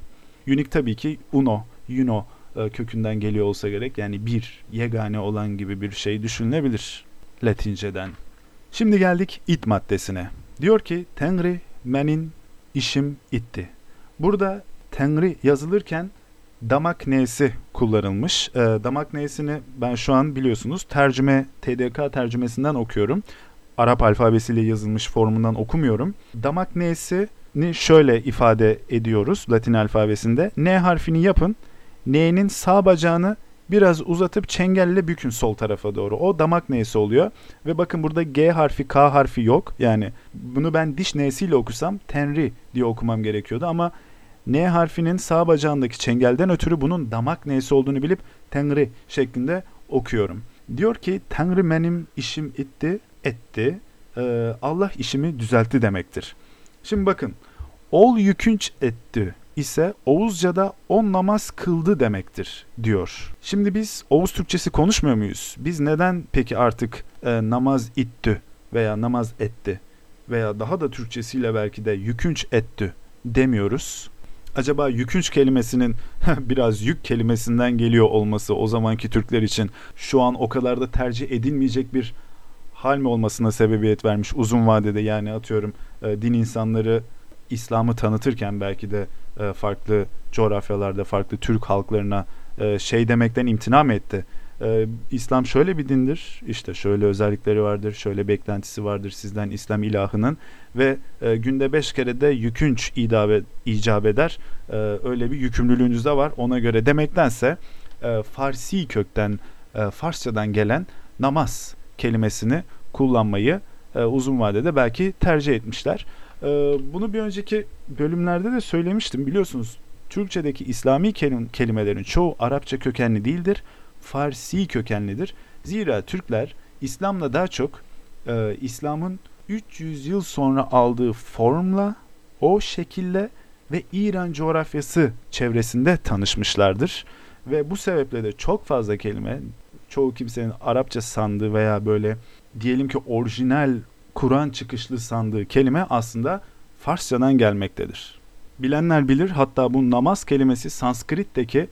Unique tabii ki uno, uno e, kökünden geliyor olsa gerek. Yani bir, yegane olan gibi bir şey düşünülebilir Latinceden. Şimdi geldik it maddesine. Diyor ki Tenri menin işim itti. Burada Tenri yazılırken damak n'si kullanılmış. E, damak n'sini ben şu an biliyorsunuz tercüme TDK tercümesinden okuyorum. Arap alfabesiyle yazılmış formundan okumuyorum. Damak n'sini şöyle ifade ediyoruz Latin alfabesinde. N harfini yapın. N'nin sağ bacağını biraz uzatıp çengelle bükün sol tarafa doğru. O damak n'si oluyor. Ve bakın burada G harfi, K harfi yok. Yani bunu ben diş n'siyle okusam Tenri diye okumam gerekiyordu ama N harfinin sağ bacağındaki çengelden ötürü bunun damak N'si olduğunu bilip Tengri şeklinde okuyorum. Diyor ki Tanrı benim işim itti, etti. Ee, Allah işimi düzeltti demektir. Şimdi bakın. Ol yükünç etti ise Oğuzca'da on namaz kıldı demektir diyor. Şimdi biz Oğuz Türkçesi konuşmuyor muyuz? Biz neden peki artık e, namaz itti veya namaz etti veya daha da Türkçesiyle belki de yükünç etti demiyoruz? Acaba yükünç kelimesinin [laughs] biraz yük kelimesinden geliyor olması o zamanki Türkler için şu an o kadar da tercih edilmeyecek bir hal mi olmasına sebebiyet vermiş uzun vadede yani atıyorum e, din insanları İslam'ı tanıtırken belki de e, farklı coğrafyalarda farklı Türk halklarına e, şey demekten imtina mı etti? E, İslam şöyle bir dindir. İşte şöyle özellikleri vardır, şöyle beklentisi vardır sizden İslam ilahının ve e, günde beş kere de yükünç idabe, icap eder. E, öyle bir yükümlülüğünüz de var. Ona göre demektense e, Farsi kökten, e, Farsçadan gelen namaz kelimesini kullanmayı e, uzun vadede belki tercih etmişler. E, bunu bir önceki bölümlerde de söylemiştim. Biliyorsunuz Türkçedeki İslami kelimelerin çoğu Arapça kökenli değildir. Farsi kökenlidir. Zira Türkler İslam'la daha çok e, İslam'ın 300 yıl sonra aldığı formla, o şekille ve İran coğrafyası çevresinde tanışmışlardır. Ve bu sebeple de çok fazla kelime, çoğu kimsenin Arapça sandığı veya böyle diyelim ki orijinal Kur'an çıkışlı sandığı kelime aslında Farsçadan gelmektedir. Bilenler bilir hatta bu namaz kelimesi Sanskrit'teki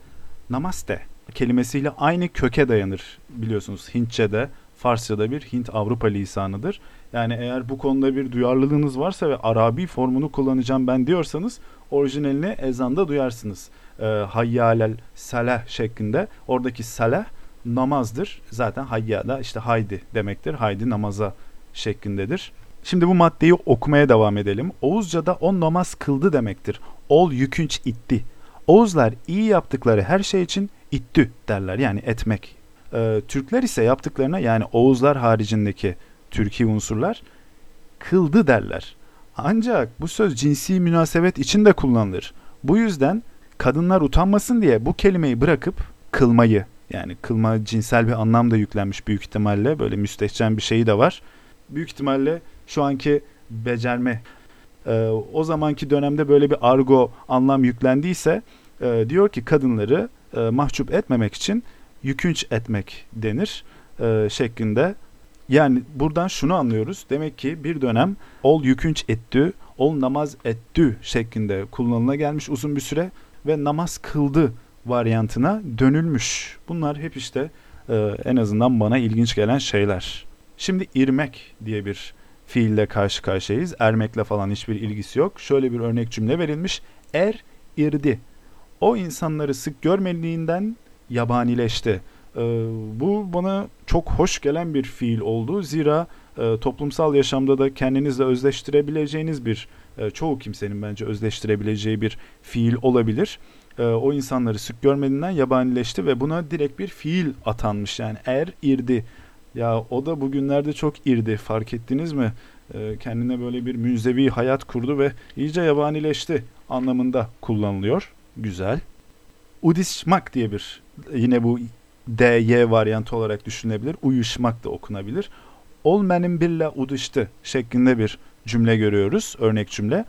namaste kelimesiyle aynı köke dayanır biliyorsunuz. Hintçe'de, Farsça'da bir Hint-Avrupa lisanıdır. Yani eğer bu konuda bir duyarlılığınız varsa ve Arabi formunu kullanacağım ben diyorsanız orijinalini ezanda duyarsınız. E, hayyalel salah şeklinde. Oradaki salah namazdır. Zaten hayya da işte haydi demektir. Haydi namaza şeklindedir. Şimdi bu maddeyi okumaya devam edelim. Oğuzca'da on namaz kıldı demektir. Ol yükünç itti. Oğuzlar iyi yaptıkları her şey için ittü derler yani etmek. Ee, Türkler ise yaptıklarına yani Oğuzlar haricindeki Türkiye unsurlar kıldı derler. Ancak bu söz cinsi münasebet için de kullanılır. Bu yüzden kadınlar utanmasın diye bu kelimeyi bırakıp kılmayı yani kılma cinsel bir anlam da yüklenmiş büyük ihtimalle böyle müstehcen bir şeyi de var. Büyük ihtimalle şu anki becerme e, o zamanki dönemde böyle bir argo anlam yüklendiyse e, diyor ki kadınları e, mahcup etmemek için yükünç etmek denir e, şeklinde. Yani buradan şunu anlıyoruz. Demek ki bir dönem ol yükünç ettü, ol namaz ettü şeklinde kullanıla gelmiş uzun bir süre ve namaz kıldı varyantına dönülmüş. Bunlar hep işte e, en azından bana ilginç gelen şeyler. Şimdi irmek diye bir fiille karşı karşıyayız. Ermekle falan hiçbir ilgisi yok. Şöyle bir örnek cümle verilmiş. Er irdi. O insanları sık görmediğinden yabanileşti. Ee, bu bana çok hoş gelen bir fiil oldu. Zira e, toplumsal yaşamda da kendinizle özleştirebileceğiniz bir, e, çoğu kimsenin bence özleştirebileceği bir fiil olabilir. E, o insanları sık görmediğinden yabanileşti ve buna direkt bir fiil atanmış. Yani er irdi. Ya o da bugünlerde çok irdi fark ettiniz mi? E, kendine böyle bir münzevi hayat kurdu ve iyice yabanileşti anlamında kullanılıyor. Güzel. Udişmak diye bir yine bu DY varyantı olarak düşünülebilir. Uyuşmak da okunabilir. Ol benim birle udıştı şeklinde bir cümle görüyoruz. Örnek cümle.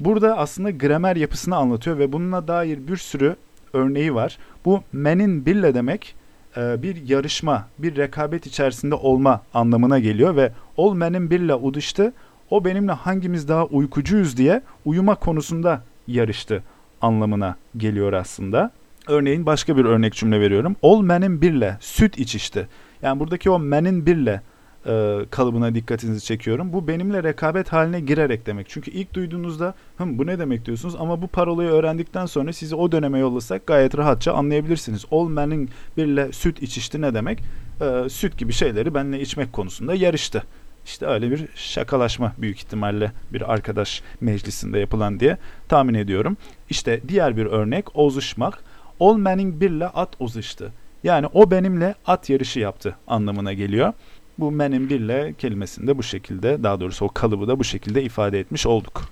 Burada aslında gramer yapısını anlatıyor ve bununla dair bir sürü örneği var. Bu menin birle demek e, bir yarışma, bir rekabet içerisinde olma anlamına geliyor ve ol menin birle udıştı. O benimle hangimiz daha uykucuyuz diye uyuma konusunda yarıştı anlamına geliyor aslında. Örneğin başka bir örnek cümle veriyorum. Ol benim birle süt içişti. Yani buradaki o menin birle e, kalıbına dikkatinizi çekiyorum. Bu benimle rekabet haline girerek demek. Çünkü ilk duyduğunuzda Hım, bu ne demek diyorsunuz ama bu parolayı öğrendikten sonra sizi o döneme yollasak gayet rahatça anlayabilirsiniz. Ol menin birle süt içişti ne demek? E, süt gibi şeyleri benimle içmek konusunda yarıştı. İşte öyle bir şakalaşma büyük ihtimalle bir arkadaş meclisinde yapılan diye tahmin ediyorum. İşte diğer bir örnek ozuşmak. Ol menin birle at ozuştu. Yani o benimle at yarışı yaptı anlamına geliyor. Bu menin birle kelimesinde bu şekilde daha doğrusu o kalıbı da bu şekilde ifade etmiş olduk.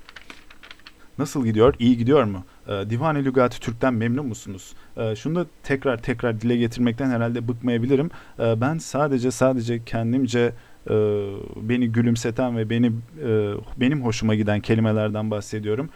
Nasıl gidiyor? İyi gidiyor mu? Ee, Divan-ı Lügati Türk'ten memnun musunuz? Ee, şunu da tekrar tekrar dile getirmekten herhalde bıkmayabilirim. Ee, ben sadece sadece kendimce beni gülümseten ve beni e, benim hoşuma giden kelimelerden bahsediyorum.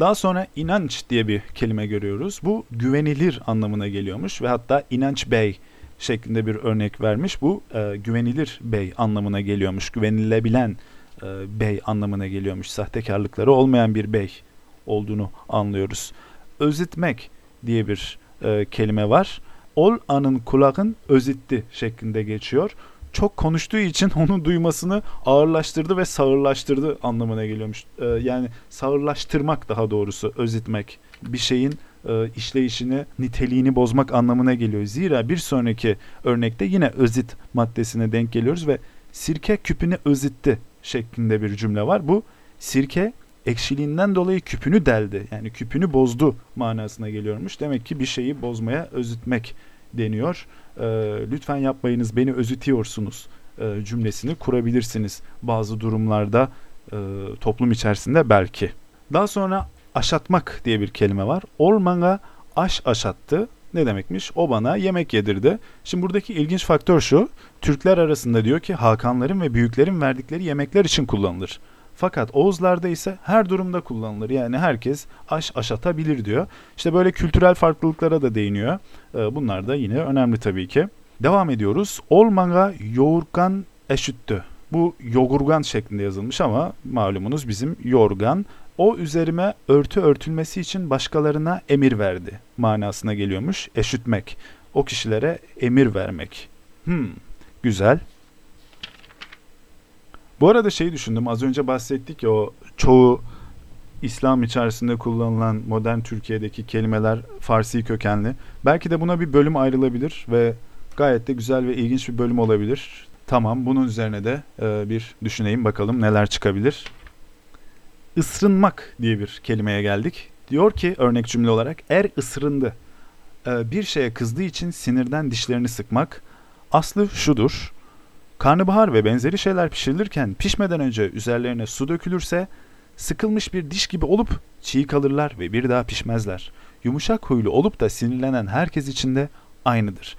Daha sonra inanç diye bir kelime görüyoruz. Bu güvenilir anlamına geliyormuş ve hatta inanç bey şeklinde bir örnek vermiş. Bu e, güvenilir bey anlamına geliyormuş. Güvenilebilen e, bey anlamına geliyormuş. Sahtekarlıkları olmayan bir bey olduğunu anlıyoruz. Özitmek diye bir e, kelime var. Ol anın kulağın özitti şeklinde geçiyor. Çok konuştuğu için [laughs] onu duymasını ağırlaştırdı ve sağırlaştırdı anlamına geliyormuş. E, yani sağırlaştırmak daha doğrusu özitmek. Bir şeyin e, işleyişini, niteliğini bozmak anlamına geliyor. Zira bir sonraki örnekte yine özit maddesine denk geliyoruz ve sirke küpünü özitti şeklinde bir cümle var. Bu sirke ekşiliğinden dolayı küpünü deldi. Yani küpünü bozdu manasına geliyormuş. Demek ki bir şeyi bozmaya özütmek deniyor. E, lütfen yapmayınız beni özütüyorsunuz e, cümlesini kurabilirsiniz bazı durumlarda e, toplum içerisinde belki. Daha sonra aşatmak diye bir kelime var. Ormana aş aşattı. Ne demekmiş? O bana yemek yedirdi. Şimdi buradaki ilginç faktör şu. Türkler arasında diyor ki Hakanların ve büyüklerin verdikleri yemekler için kullanılır. Fakat Oğuzlarda ise her durumda kullanılır. Yani herkes aş aşatabilir diyor. İşte böyle kültürel farklılıklara da değiniyor. Ee, bunlar da yine önemli tabii ki. Devam ediyoruz. Olmanga yoğurkan eşüttü. Bu yogurgan şeklinde yazılmış ama malumunuz bizim yorgan. O üzerime örtü örtülmesi için başkalarına emir verdi manasına geliyormuş. Eşitmek. O kişilere emir vermek. Hmm, güzel. Bu arada şeyi düşündüm. Az önce bahsettik ya o çoğu İslam içerisinde kullanılan modern Türkiye'deki kelimeler Farsi kökenli. Belki de buna bir bölüm ayrılabilir ve gayet de güzel ve ilginç bir bölüm olabilir. Tamam bunun üzerine de e, bir düşüneyim bakalım neler çıkabilir. Isırınmak diye bir kelimeye geldik. Diyor ki örnek cümle olarak er ısırındı. E, bir şeye kızdığı için sinirden dişlerini sıkmak. Aslı şudur. Karnabahar ve benzeri şeyler pişirilirken pişmeden önce üzerlerine su dökülürse sıkılmış bir diş gibi olup çiğ kalırlar ve bir daha pişmezler. Yumuşak huylu olup da sinirlenen herkes için de aynıdır.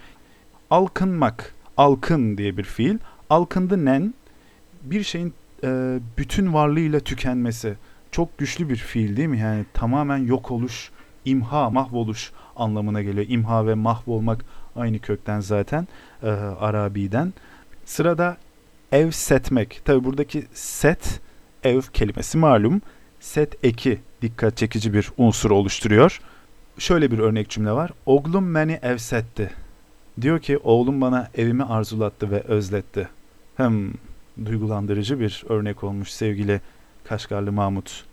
Alkınmak, alkın diye bir fiil. Alkındı nen, bir şeyin e, bütün varlığıyla tükenmesi. Çok güçlü bir fiil değil mi? Yani tamamen yok oluş, imha, mahvoluş anlamına geliyor. İmha ve mahvolmak aynı kökten zaten e, Arabi'den. Sırada ev setmek. Tabi buradaki set ev kelimesi malum. Set eki dikkat çekici bir unsur oluşturuyor. Şöyle bir örnek cümle var. Oğlum beni ev setti. Diyor ki oğlum bana evimi arzulattı ve özletti. Hem duygulandırıcı bir örnek olmuş sevgili Kaşgarlı Mahmut.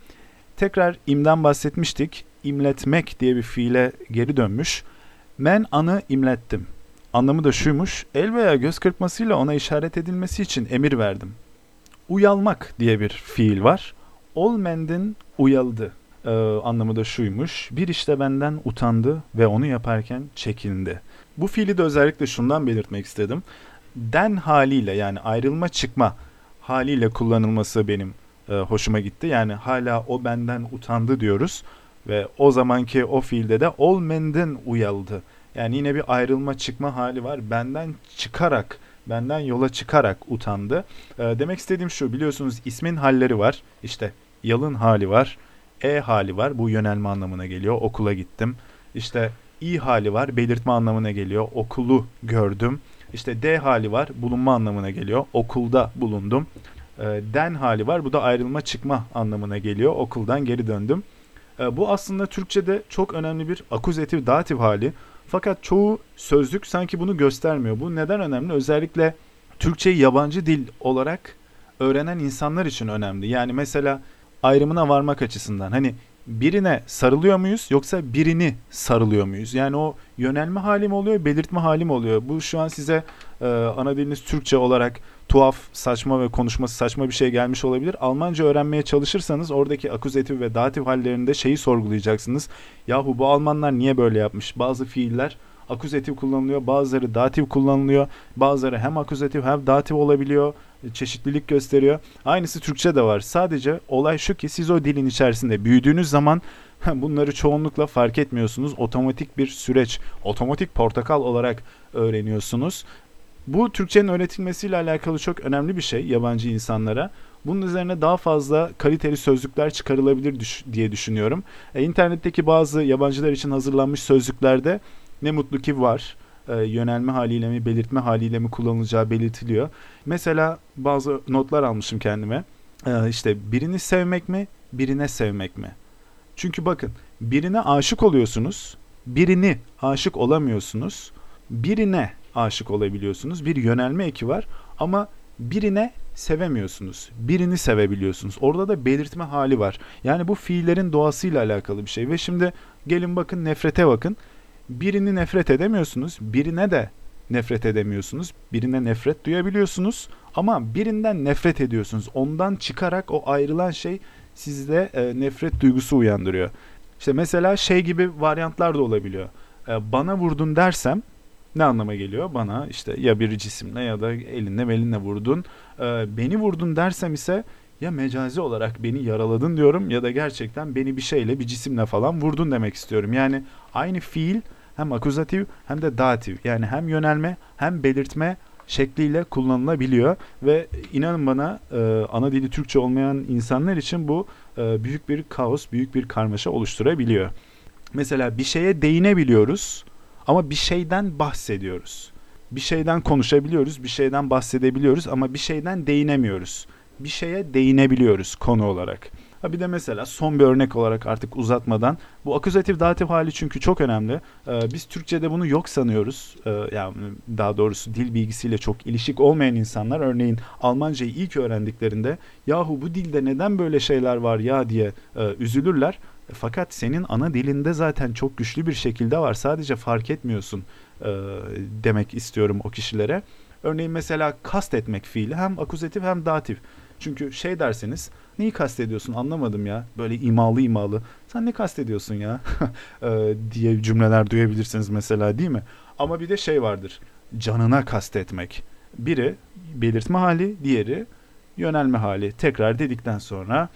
Tekrar imden bahsetmiştik. İmletmek diye bir fiile geri dönmüş. Men anı imlettim. Anlamı da şuymuş. El veya göz kırpmasıyla ona işaret edilmesi için emir verdim. Uyalmak diye bir fiil var. Ol mendin uyaldı. Ee, anlamı da şuymuş. Bir işte benden utandı ve onu yaparken çekindi. Bu fiili de özellikle şundan belirtmek istedim. Den haliyle yani ayrılma çıkma haliyle kullanılması benim e, hoşuma gitti. Yani hala o benden utandı diyoruz ve o zamanki o fiilde de ol menden uyaldı. Yani yine bir ayrılma çıkma hali var. Benden çıkarak, benden yola çıkarak utandı. E, demek istediğim şu biliyorsunuz ismin halleri var. İşte yalın hali var. E hali var. Bu yönelme anlamına geliyor. Okula gittim. İşte i hali var. Belirtme anlamına geliyor. Okulu gördüm. İşte d hali var. Bulunma anlamına geliyor. Okulda bulundum. E, den hali var. Bu da ayrılma çıkma anlamına geliyor. Okuldan geri döndüm. E, bu aslında Türkçe'de çok önemli bir akuzatif datif hali. Fakat çoğu sözlük sanki bunu göstermiyor. Bu neden önemli? Özellikle Türkçeyi yabancı dil olarak öğrenen insanlar için önemli. Yani mesela ayrımına varmak açısından hani birine sarılıyor muyuz yoksa birini sarılıyor muyuz? Yani o yönelme halim oluyor, belirtme halim oluyor. Bu şu an size e, ana diliniz Türkçe olarak tuhaf, saçma ve konuşması saçma bir şey gelmiş olabilir. Almanca öğrenmeye çalışırsanız oradaki akuzatif ve datif hallerinde şeyi sorgulayacaksınız. Yahu bu Almanlar niye böyle yapmış? Bazı fiiller akuzatif kullanılıyor, bazıları datif kullanılıyor. Bazıları hem akuzatif hem datif olabiliyor. Çeşitlilik gösteriyor. Aynısı Türkçe de var. Sadece olay şu ki siz o dilin içerisinde büyüdüğünüz zaman [laughs] bunları çoğunlukla fark etmiyorsunuz. Otomatik bir süreç, otomatik portakal olarak öğreniyorsunuz. Bu Türkçenin öğretilmesiyle alakalı çok önemli bir şey yabancı insanlara. Bunun üzerine daha fazla kaliteli sözlükler çıkarılabilir düş diye düşünüyorum. E, internetteki bazı yabancılar için hazırlanmış sözlüklerde ne mutlu ki var. E, yönelme haliyle mi, belirtme haliyle mi kullanılacağı belirtiliyor. Mesela bazı notlar almışım kendime. E, işte birini sevmek mi, birine sevmek mi? Çünkü bakın birine aşık oluyorsunuz, birini aşık olamıyorsunuz. Birine aşık olabiliyorsunuz. Bir yönelme eki var ama birine sevemiyorsunuz. Birini sevebiliyorsunuz. Orada da belirtme hali var. Yani bu fiillerin doğasıyla alakalı bir şey. Ve şimdi gelin bakın nefrete bakın. Birini nefret edemiyorsunuz. Birine de nefret edemiyorsunuz. Birine nefret duyabiliyorsunuz. Ama birinden nefret ediyorsunuz. Ondan çıkarak o ayrılan şey sizde e, nefret duygusu uyandırıyor. İşte mesela şey gibi varyantlar da olabiliyor. E, bana vurdun dersem ne anlama geliyor? Bana işte ya bir cisimle ya da elinle melinle vurdun. Ee, beni vurdun dersem ise ya mecazi olarak beni yaraladın diyorum ya da gerçekten beni bir şeyle bir cisimle falan vurdun demek istiyorum. Yani aynı fiil hem akuzatif hem de datif yani hem yönelme hem belirtme şekliyle kullanılabiliyor ve inanın bana e, ana dili Türkçe olmayan insanlar için bu e, büyük bir kaos, büyük bir karmaşa oluşturabiliyor. Mesela bir şeye değinebiliyoruz ama bir şeyden bahsediyoruz. bir şeyden konuşabiliyoruz, bir şeyden bahsedebiliyoruz ama bir şeyden değinemiyoruz. Bir şeye değinebiliyoruz konu olarak. Ha bir de mesela son bir örnek olarak artık uzatmadan bu akuzatif datif hali çünkü çok önemli. Ee, biz Türkçe'de bunu yok sanıyoruz. Ee, yani daha doğrusu dil bilgisiyle çok ilişik olmayan insanlar örneğin Almancayı ilk öğrendiklerinde yahu bu dilde neden böyle şeyler var ya diye e, üzülürler. Fakat senin ana dilinde zaten çok güçlü bir şekilde var. Sadece fark etmiyorsun e, demek istiyorum o kişilere. Örneğin mesela kast etmek fiili hem akuzatif hem datif. Çünkü şey derseniz neyi kastediyorsun anlamadım ya. Böyle imalı imalı. Sen ne kastediyorsun ya [laughs] e, diye cümleler duyabilirsiniz mesela değil mi? Ama bir de şey vardır. Canına kastetmek. Biri belirtme hali, diğeri yönelme hali. Tekrar dedikten sonra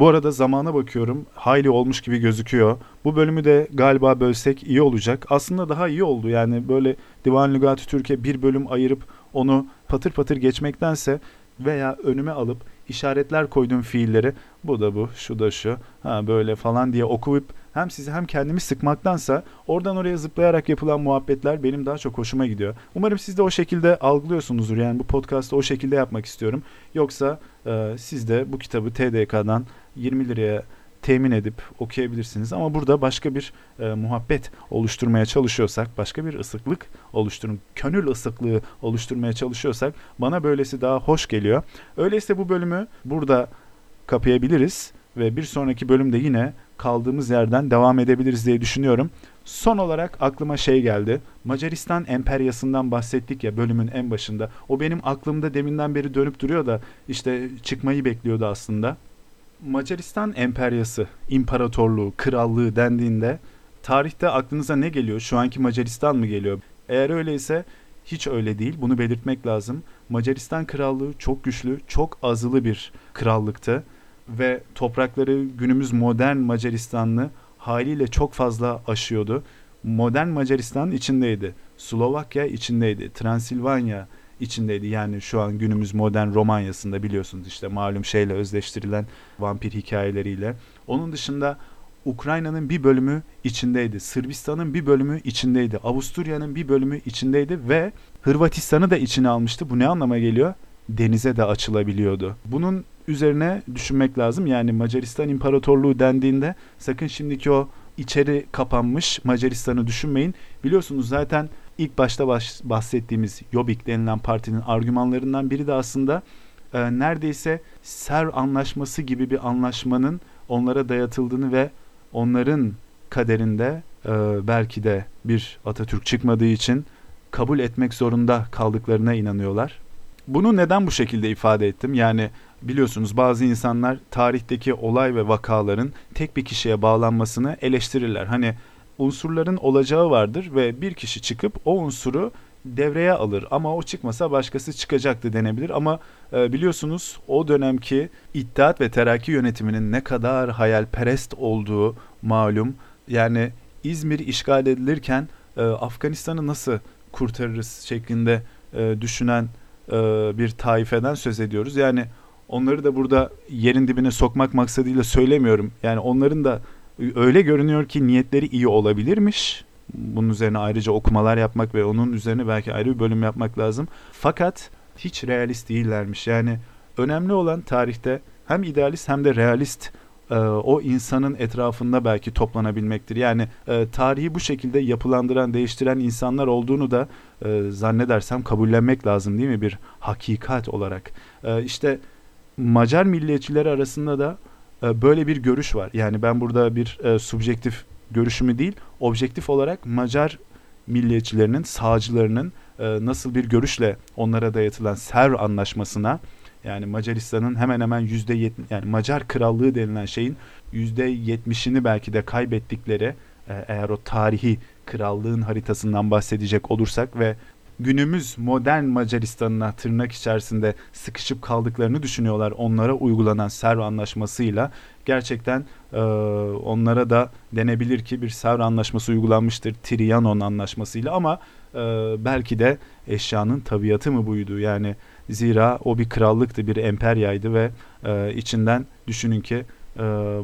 bu arada zamana bakıyorum. Hayli olmuş gibi gözüküyor. Bu bölümü de galiba bölsek iyi olacak. Aslında daha iyi oldu. Yani böyle Divan Lügatü Türkiye bir bölüm ayırıp onu patır patır geçmektense veya önüme alıp işaretler koyduğum fiilleri bu da bu, şu da şu, ha böyle falan diye okuyup hem sizi hem kendimi sıkmaktansa oradan oraya zıplayarak yapılan muhabbetler benim daha çok hoşuma gidiyor. Umarım siz de o şekilde algılıyorsunuzdur. Yani bu podcast'ı o şekilde yapmak istiyorum. Yoksa e, siz de bu kitabı TDK'dan 20 liraya temin edip okuyabilirsiniz. Ama burada başka bir e, muhabbet oluşturmaya çalışıyorsak, başka bir ısıklık oluşturun, könül ısıklığı oluşturmaya çalışıyorsak bana böylesi daha hoş geliyor. Öyleyse bu bölümü burada kapayabiliriz ve bir sonraki bölümde yine kaldığımız yerden devam edebiliriz diye düşünüyorum. Son olarak aklıma şey geldi. Macaristan emperyasından bahsettik ya bölümün en başında. O benim aklımda deminden beri dönüp duruyor da işte çıkmayı bekliyordu aslında. Macaristan emperyası, imparatorluğu, krallığı dendiğinde tarihte aklınıza ne geliyor? Şu anki Macaristan mı geliyor? Eğer öyleyse hiç öyle değil. Bunu belirtmek lazım. Macaristan krallığı çok güçlü, çok azılı bir krallıktı ve toprakları günümüz modern Macaristanlı haliyle çok fazla aşıyordu. Modern Macaristan içindeydi. Slovakya içindeydi. Transilvanya içindeydi. Yani şu an günümüz modern Romanya'sında biliyorsunuz işte malum şeyle özleştirilen vampir hikayeleriyle. Onun dışında Ukrayna'nın bir bölümü içindeydi. Sırbistan'ın bir bölümü içindeydi. Avusturya'nın bir bölümü içindeydi ve Hırvatistan'ı da içine almıştı. Bu ne anlama geliyor? Denize de açılabiliyordu. Bunun üzerine düşünmek lazım. Yani Macaristan İmparatorluğu dendiğinde sakın şimdiki o içeri kapanmış Macaristan'ı düşünmeyin. Biliyorsunuz zaten ilk başta baş, bahsettiğimiz Jobbik denilen partinin argümanlarından biri de aslında e, neredeyse Ser anlaşması gibi bir anlaşmanın onlara dayatıldığını ve onların kaderinde e, belki de bir Atatürk çıkmadığı için kabul etmek zorunda kaldıklarına inanıyorlar. Bunu neden bu şekilde ifade ettim? Yani biliyorsunuz bazı insanlar tarihteki olay ve vakaların tek bir kişiye bağlanmasını eleştirirler. Hani unsurların olacağı vardır ve bir kişi çıkıp o unsuru devreye alır ama o çıkmasa başkası çıkacaktı denebilir ama e, biliyorsunuz o dönemki İttihat ve Terakki yönetiminin ne kadar hayalperest olduğu malum. Yani İzmir işgal edilirken e, Afganistan'ı nasıl kurtarırız şeklinde e, düşünen e, bir taifeden söz ediyoruz. Yani onları da burada yerin dibine sokmak maksadıyla söylemiyorum. Yani onların da öyle görünüyor ki niyetleri iyi olabilirmiş. Bunun üzerine ayrıca okumalar yapmak ve onun üzerine belki ayrı bir bölüm yapmak lazım. Fakat hiç realist değillermiş. Yani önemli olan tarihte hem idealist hem de realist e, o insanın etrafında belki toplanabilmektir. Yani e, tarihi bu şekilde yapılandıran, değiştiren insanlar olduğunu da e, zannedersem kabullenmek lazım değil mi bir hakikat olarak. E, işte Macar milliyetçileri arasında da böyle bir görüş var. Yani ben burada bir e, subjektif görüşümü değil, objektif olarak Macar milliyetçilerinin, sağcılarının e, nasıl bir görüşle onlara dayatılan Ser anlaşmasına yani Macaristan'ın hemen hemen yüzde yetmiş yani Macar krallığı denilen şeyin yüzde yetmişini belki de kaybettikleri e, eğer o tarihi krallığın haritasından bahsedecek olursak ve günümüz modern Macaristan'ına tırnak içerisinde sıkışıp kaldıklarını düşünüyorlar. Onlara uygulanan Serv Anlaşması'yla gerçekten e, onlara da denebilir ki bir Serv Anlaşması uygulanmıştır Trianon Anlaşması'yla ama e, belki de eşyanın tabiatı mı buydu? Yani zira o bir krallıktı, bir emperyaydı ve e, içinden düşünün ki e,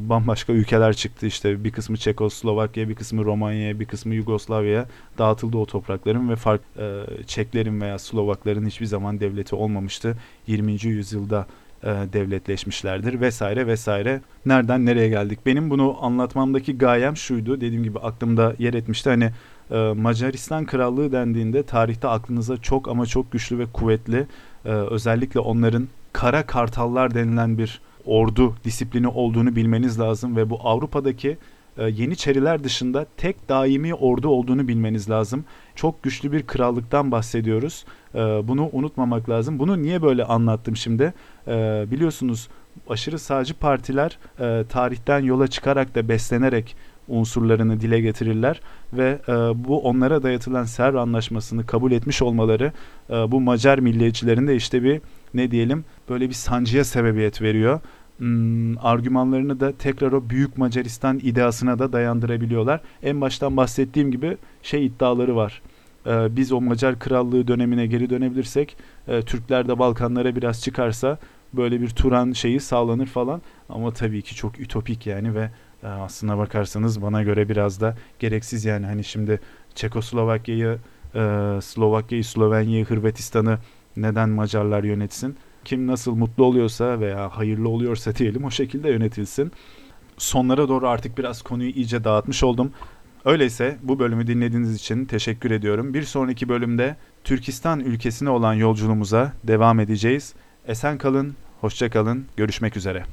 bambaşka ülkeler çıktı. İşte bir kısmı Çekoslovakya, bir kısmı Romanya, bir kısmı Yugoslavya'ya dağıtıldı o toprakların ve fark e, Çeklerin veya Slovakların hiçbir zaman devleti olmamıştı. 20. yüzyılda e, devletleşmişlerdir vesaire vesaire. Nereden nereye geldik? Benim bunu anlatmamdaki gayem şuydu. Dediğim gibi aklımda yer etmişti. Hani e, Macaristan Krallığı dendiğinde tarihte aklınıza çok ama çok güçlü ve kuvvetli özellikle onların kara kartallar denilen bir ordu disiplini olduğunu bilmeniz lazım ve bu Avrupa'daki e, Yeniçeriler dışında tek daimi ordu olduğunu bilmeniz lazım. Çok güçlü bir krallıktan bahsediyoruz. E, bunu unutmamak lazım. Bunu niye böyle anlattım şimdi? E, biliyorsunuz aşırı sağcı partiler e, tarihten yola çıkarak da beslenerek unsurlarını dile getirirler ve e, bu onlara dayatılan Serv Anlaşması'nı kabul etmiş olmaları e, bu Macar milliyetçilerin de işte bir ne diyelim böyle bir sancıya sebebiyet veriyor. Hmm, argümanlarını da tekrar o büyük Macaristan ideasına da dayandırabiliyorlar. En baştan bahsettiğim gibi şey iddiaları var. Ee, biz o Macar Krallığı dönemine geri dönebilirsek e, Türkler de Balkanlara biraz çıkarsa böyle bir Turan şeyi sağlanır falan. Ama tabii ki çok ütopik yani ve e, aslına bakarsanız bana göre biraz da gereksiz yani hani şimdi Çekoslovakya'yı, e, Slovakya'yı, Slovenya'yı, Hırvatistan'ı neden Macarlar yönetsin? Kim nasıl mutlu oluyorsa veya hayırlı oluyorsa diyelim o şekilde yönetilsin. Sonlara doğru artık biraz konuyu iyice dağıtmış oldum. Öyleyse bu bölümü dinlediğiniz için teşekkür ediyorum. Bir sonraki bölümde Türkistan ülkesine olan yolculuğumuza devam edeceğiz. Esen kalın, hoşça kalın, görüşmek üzere.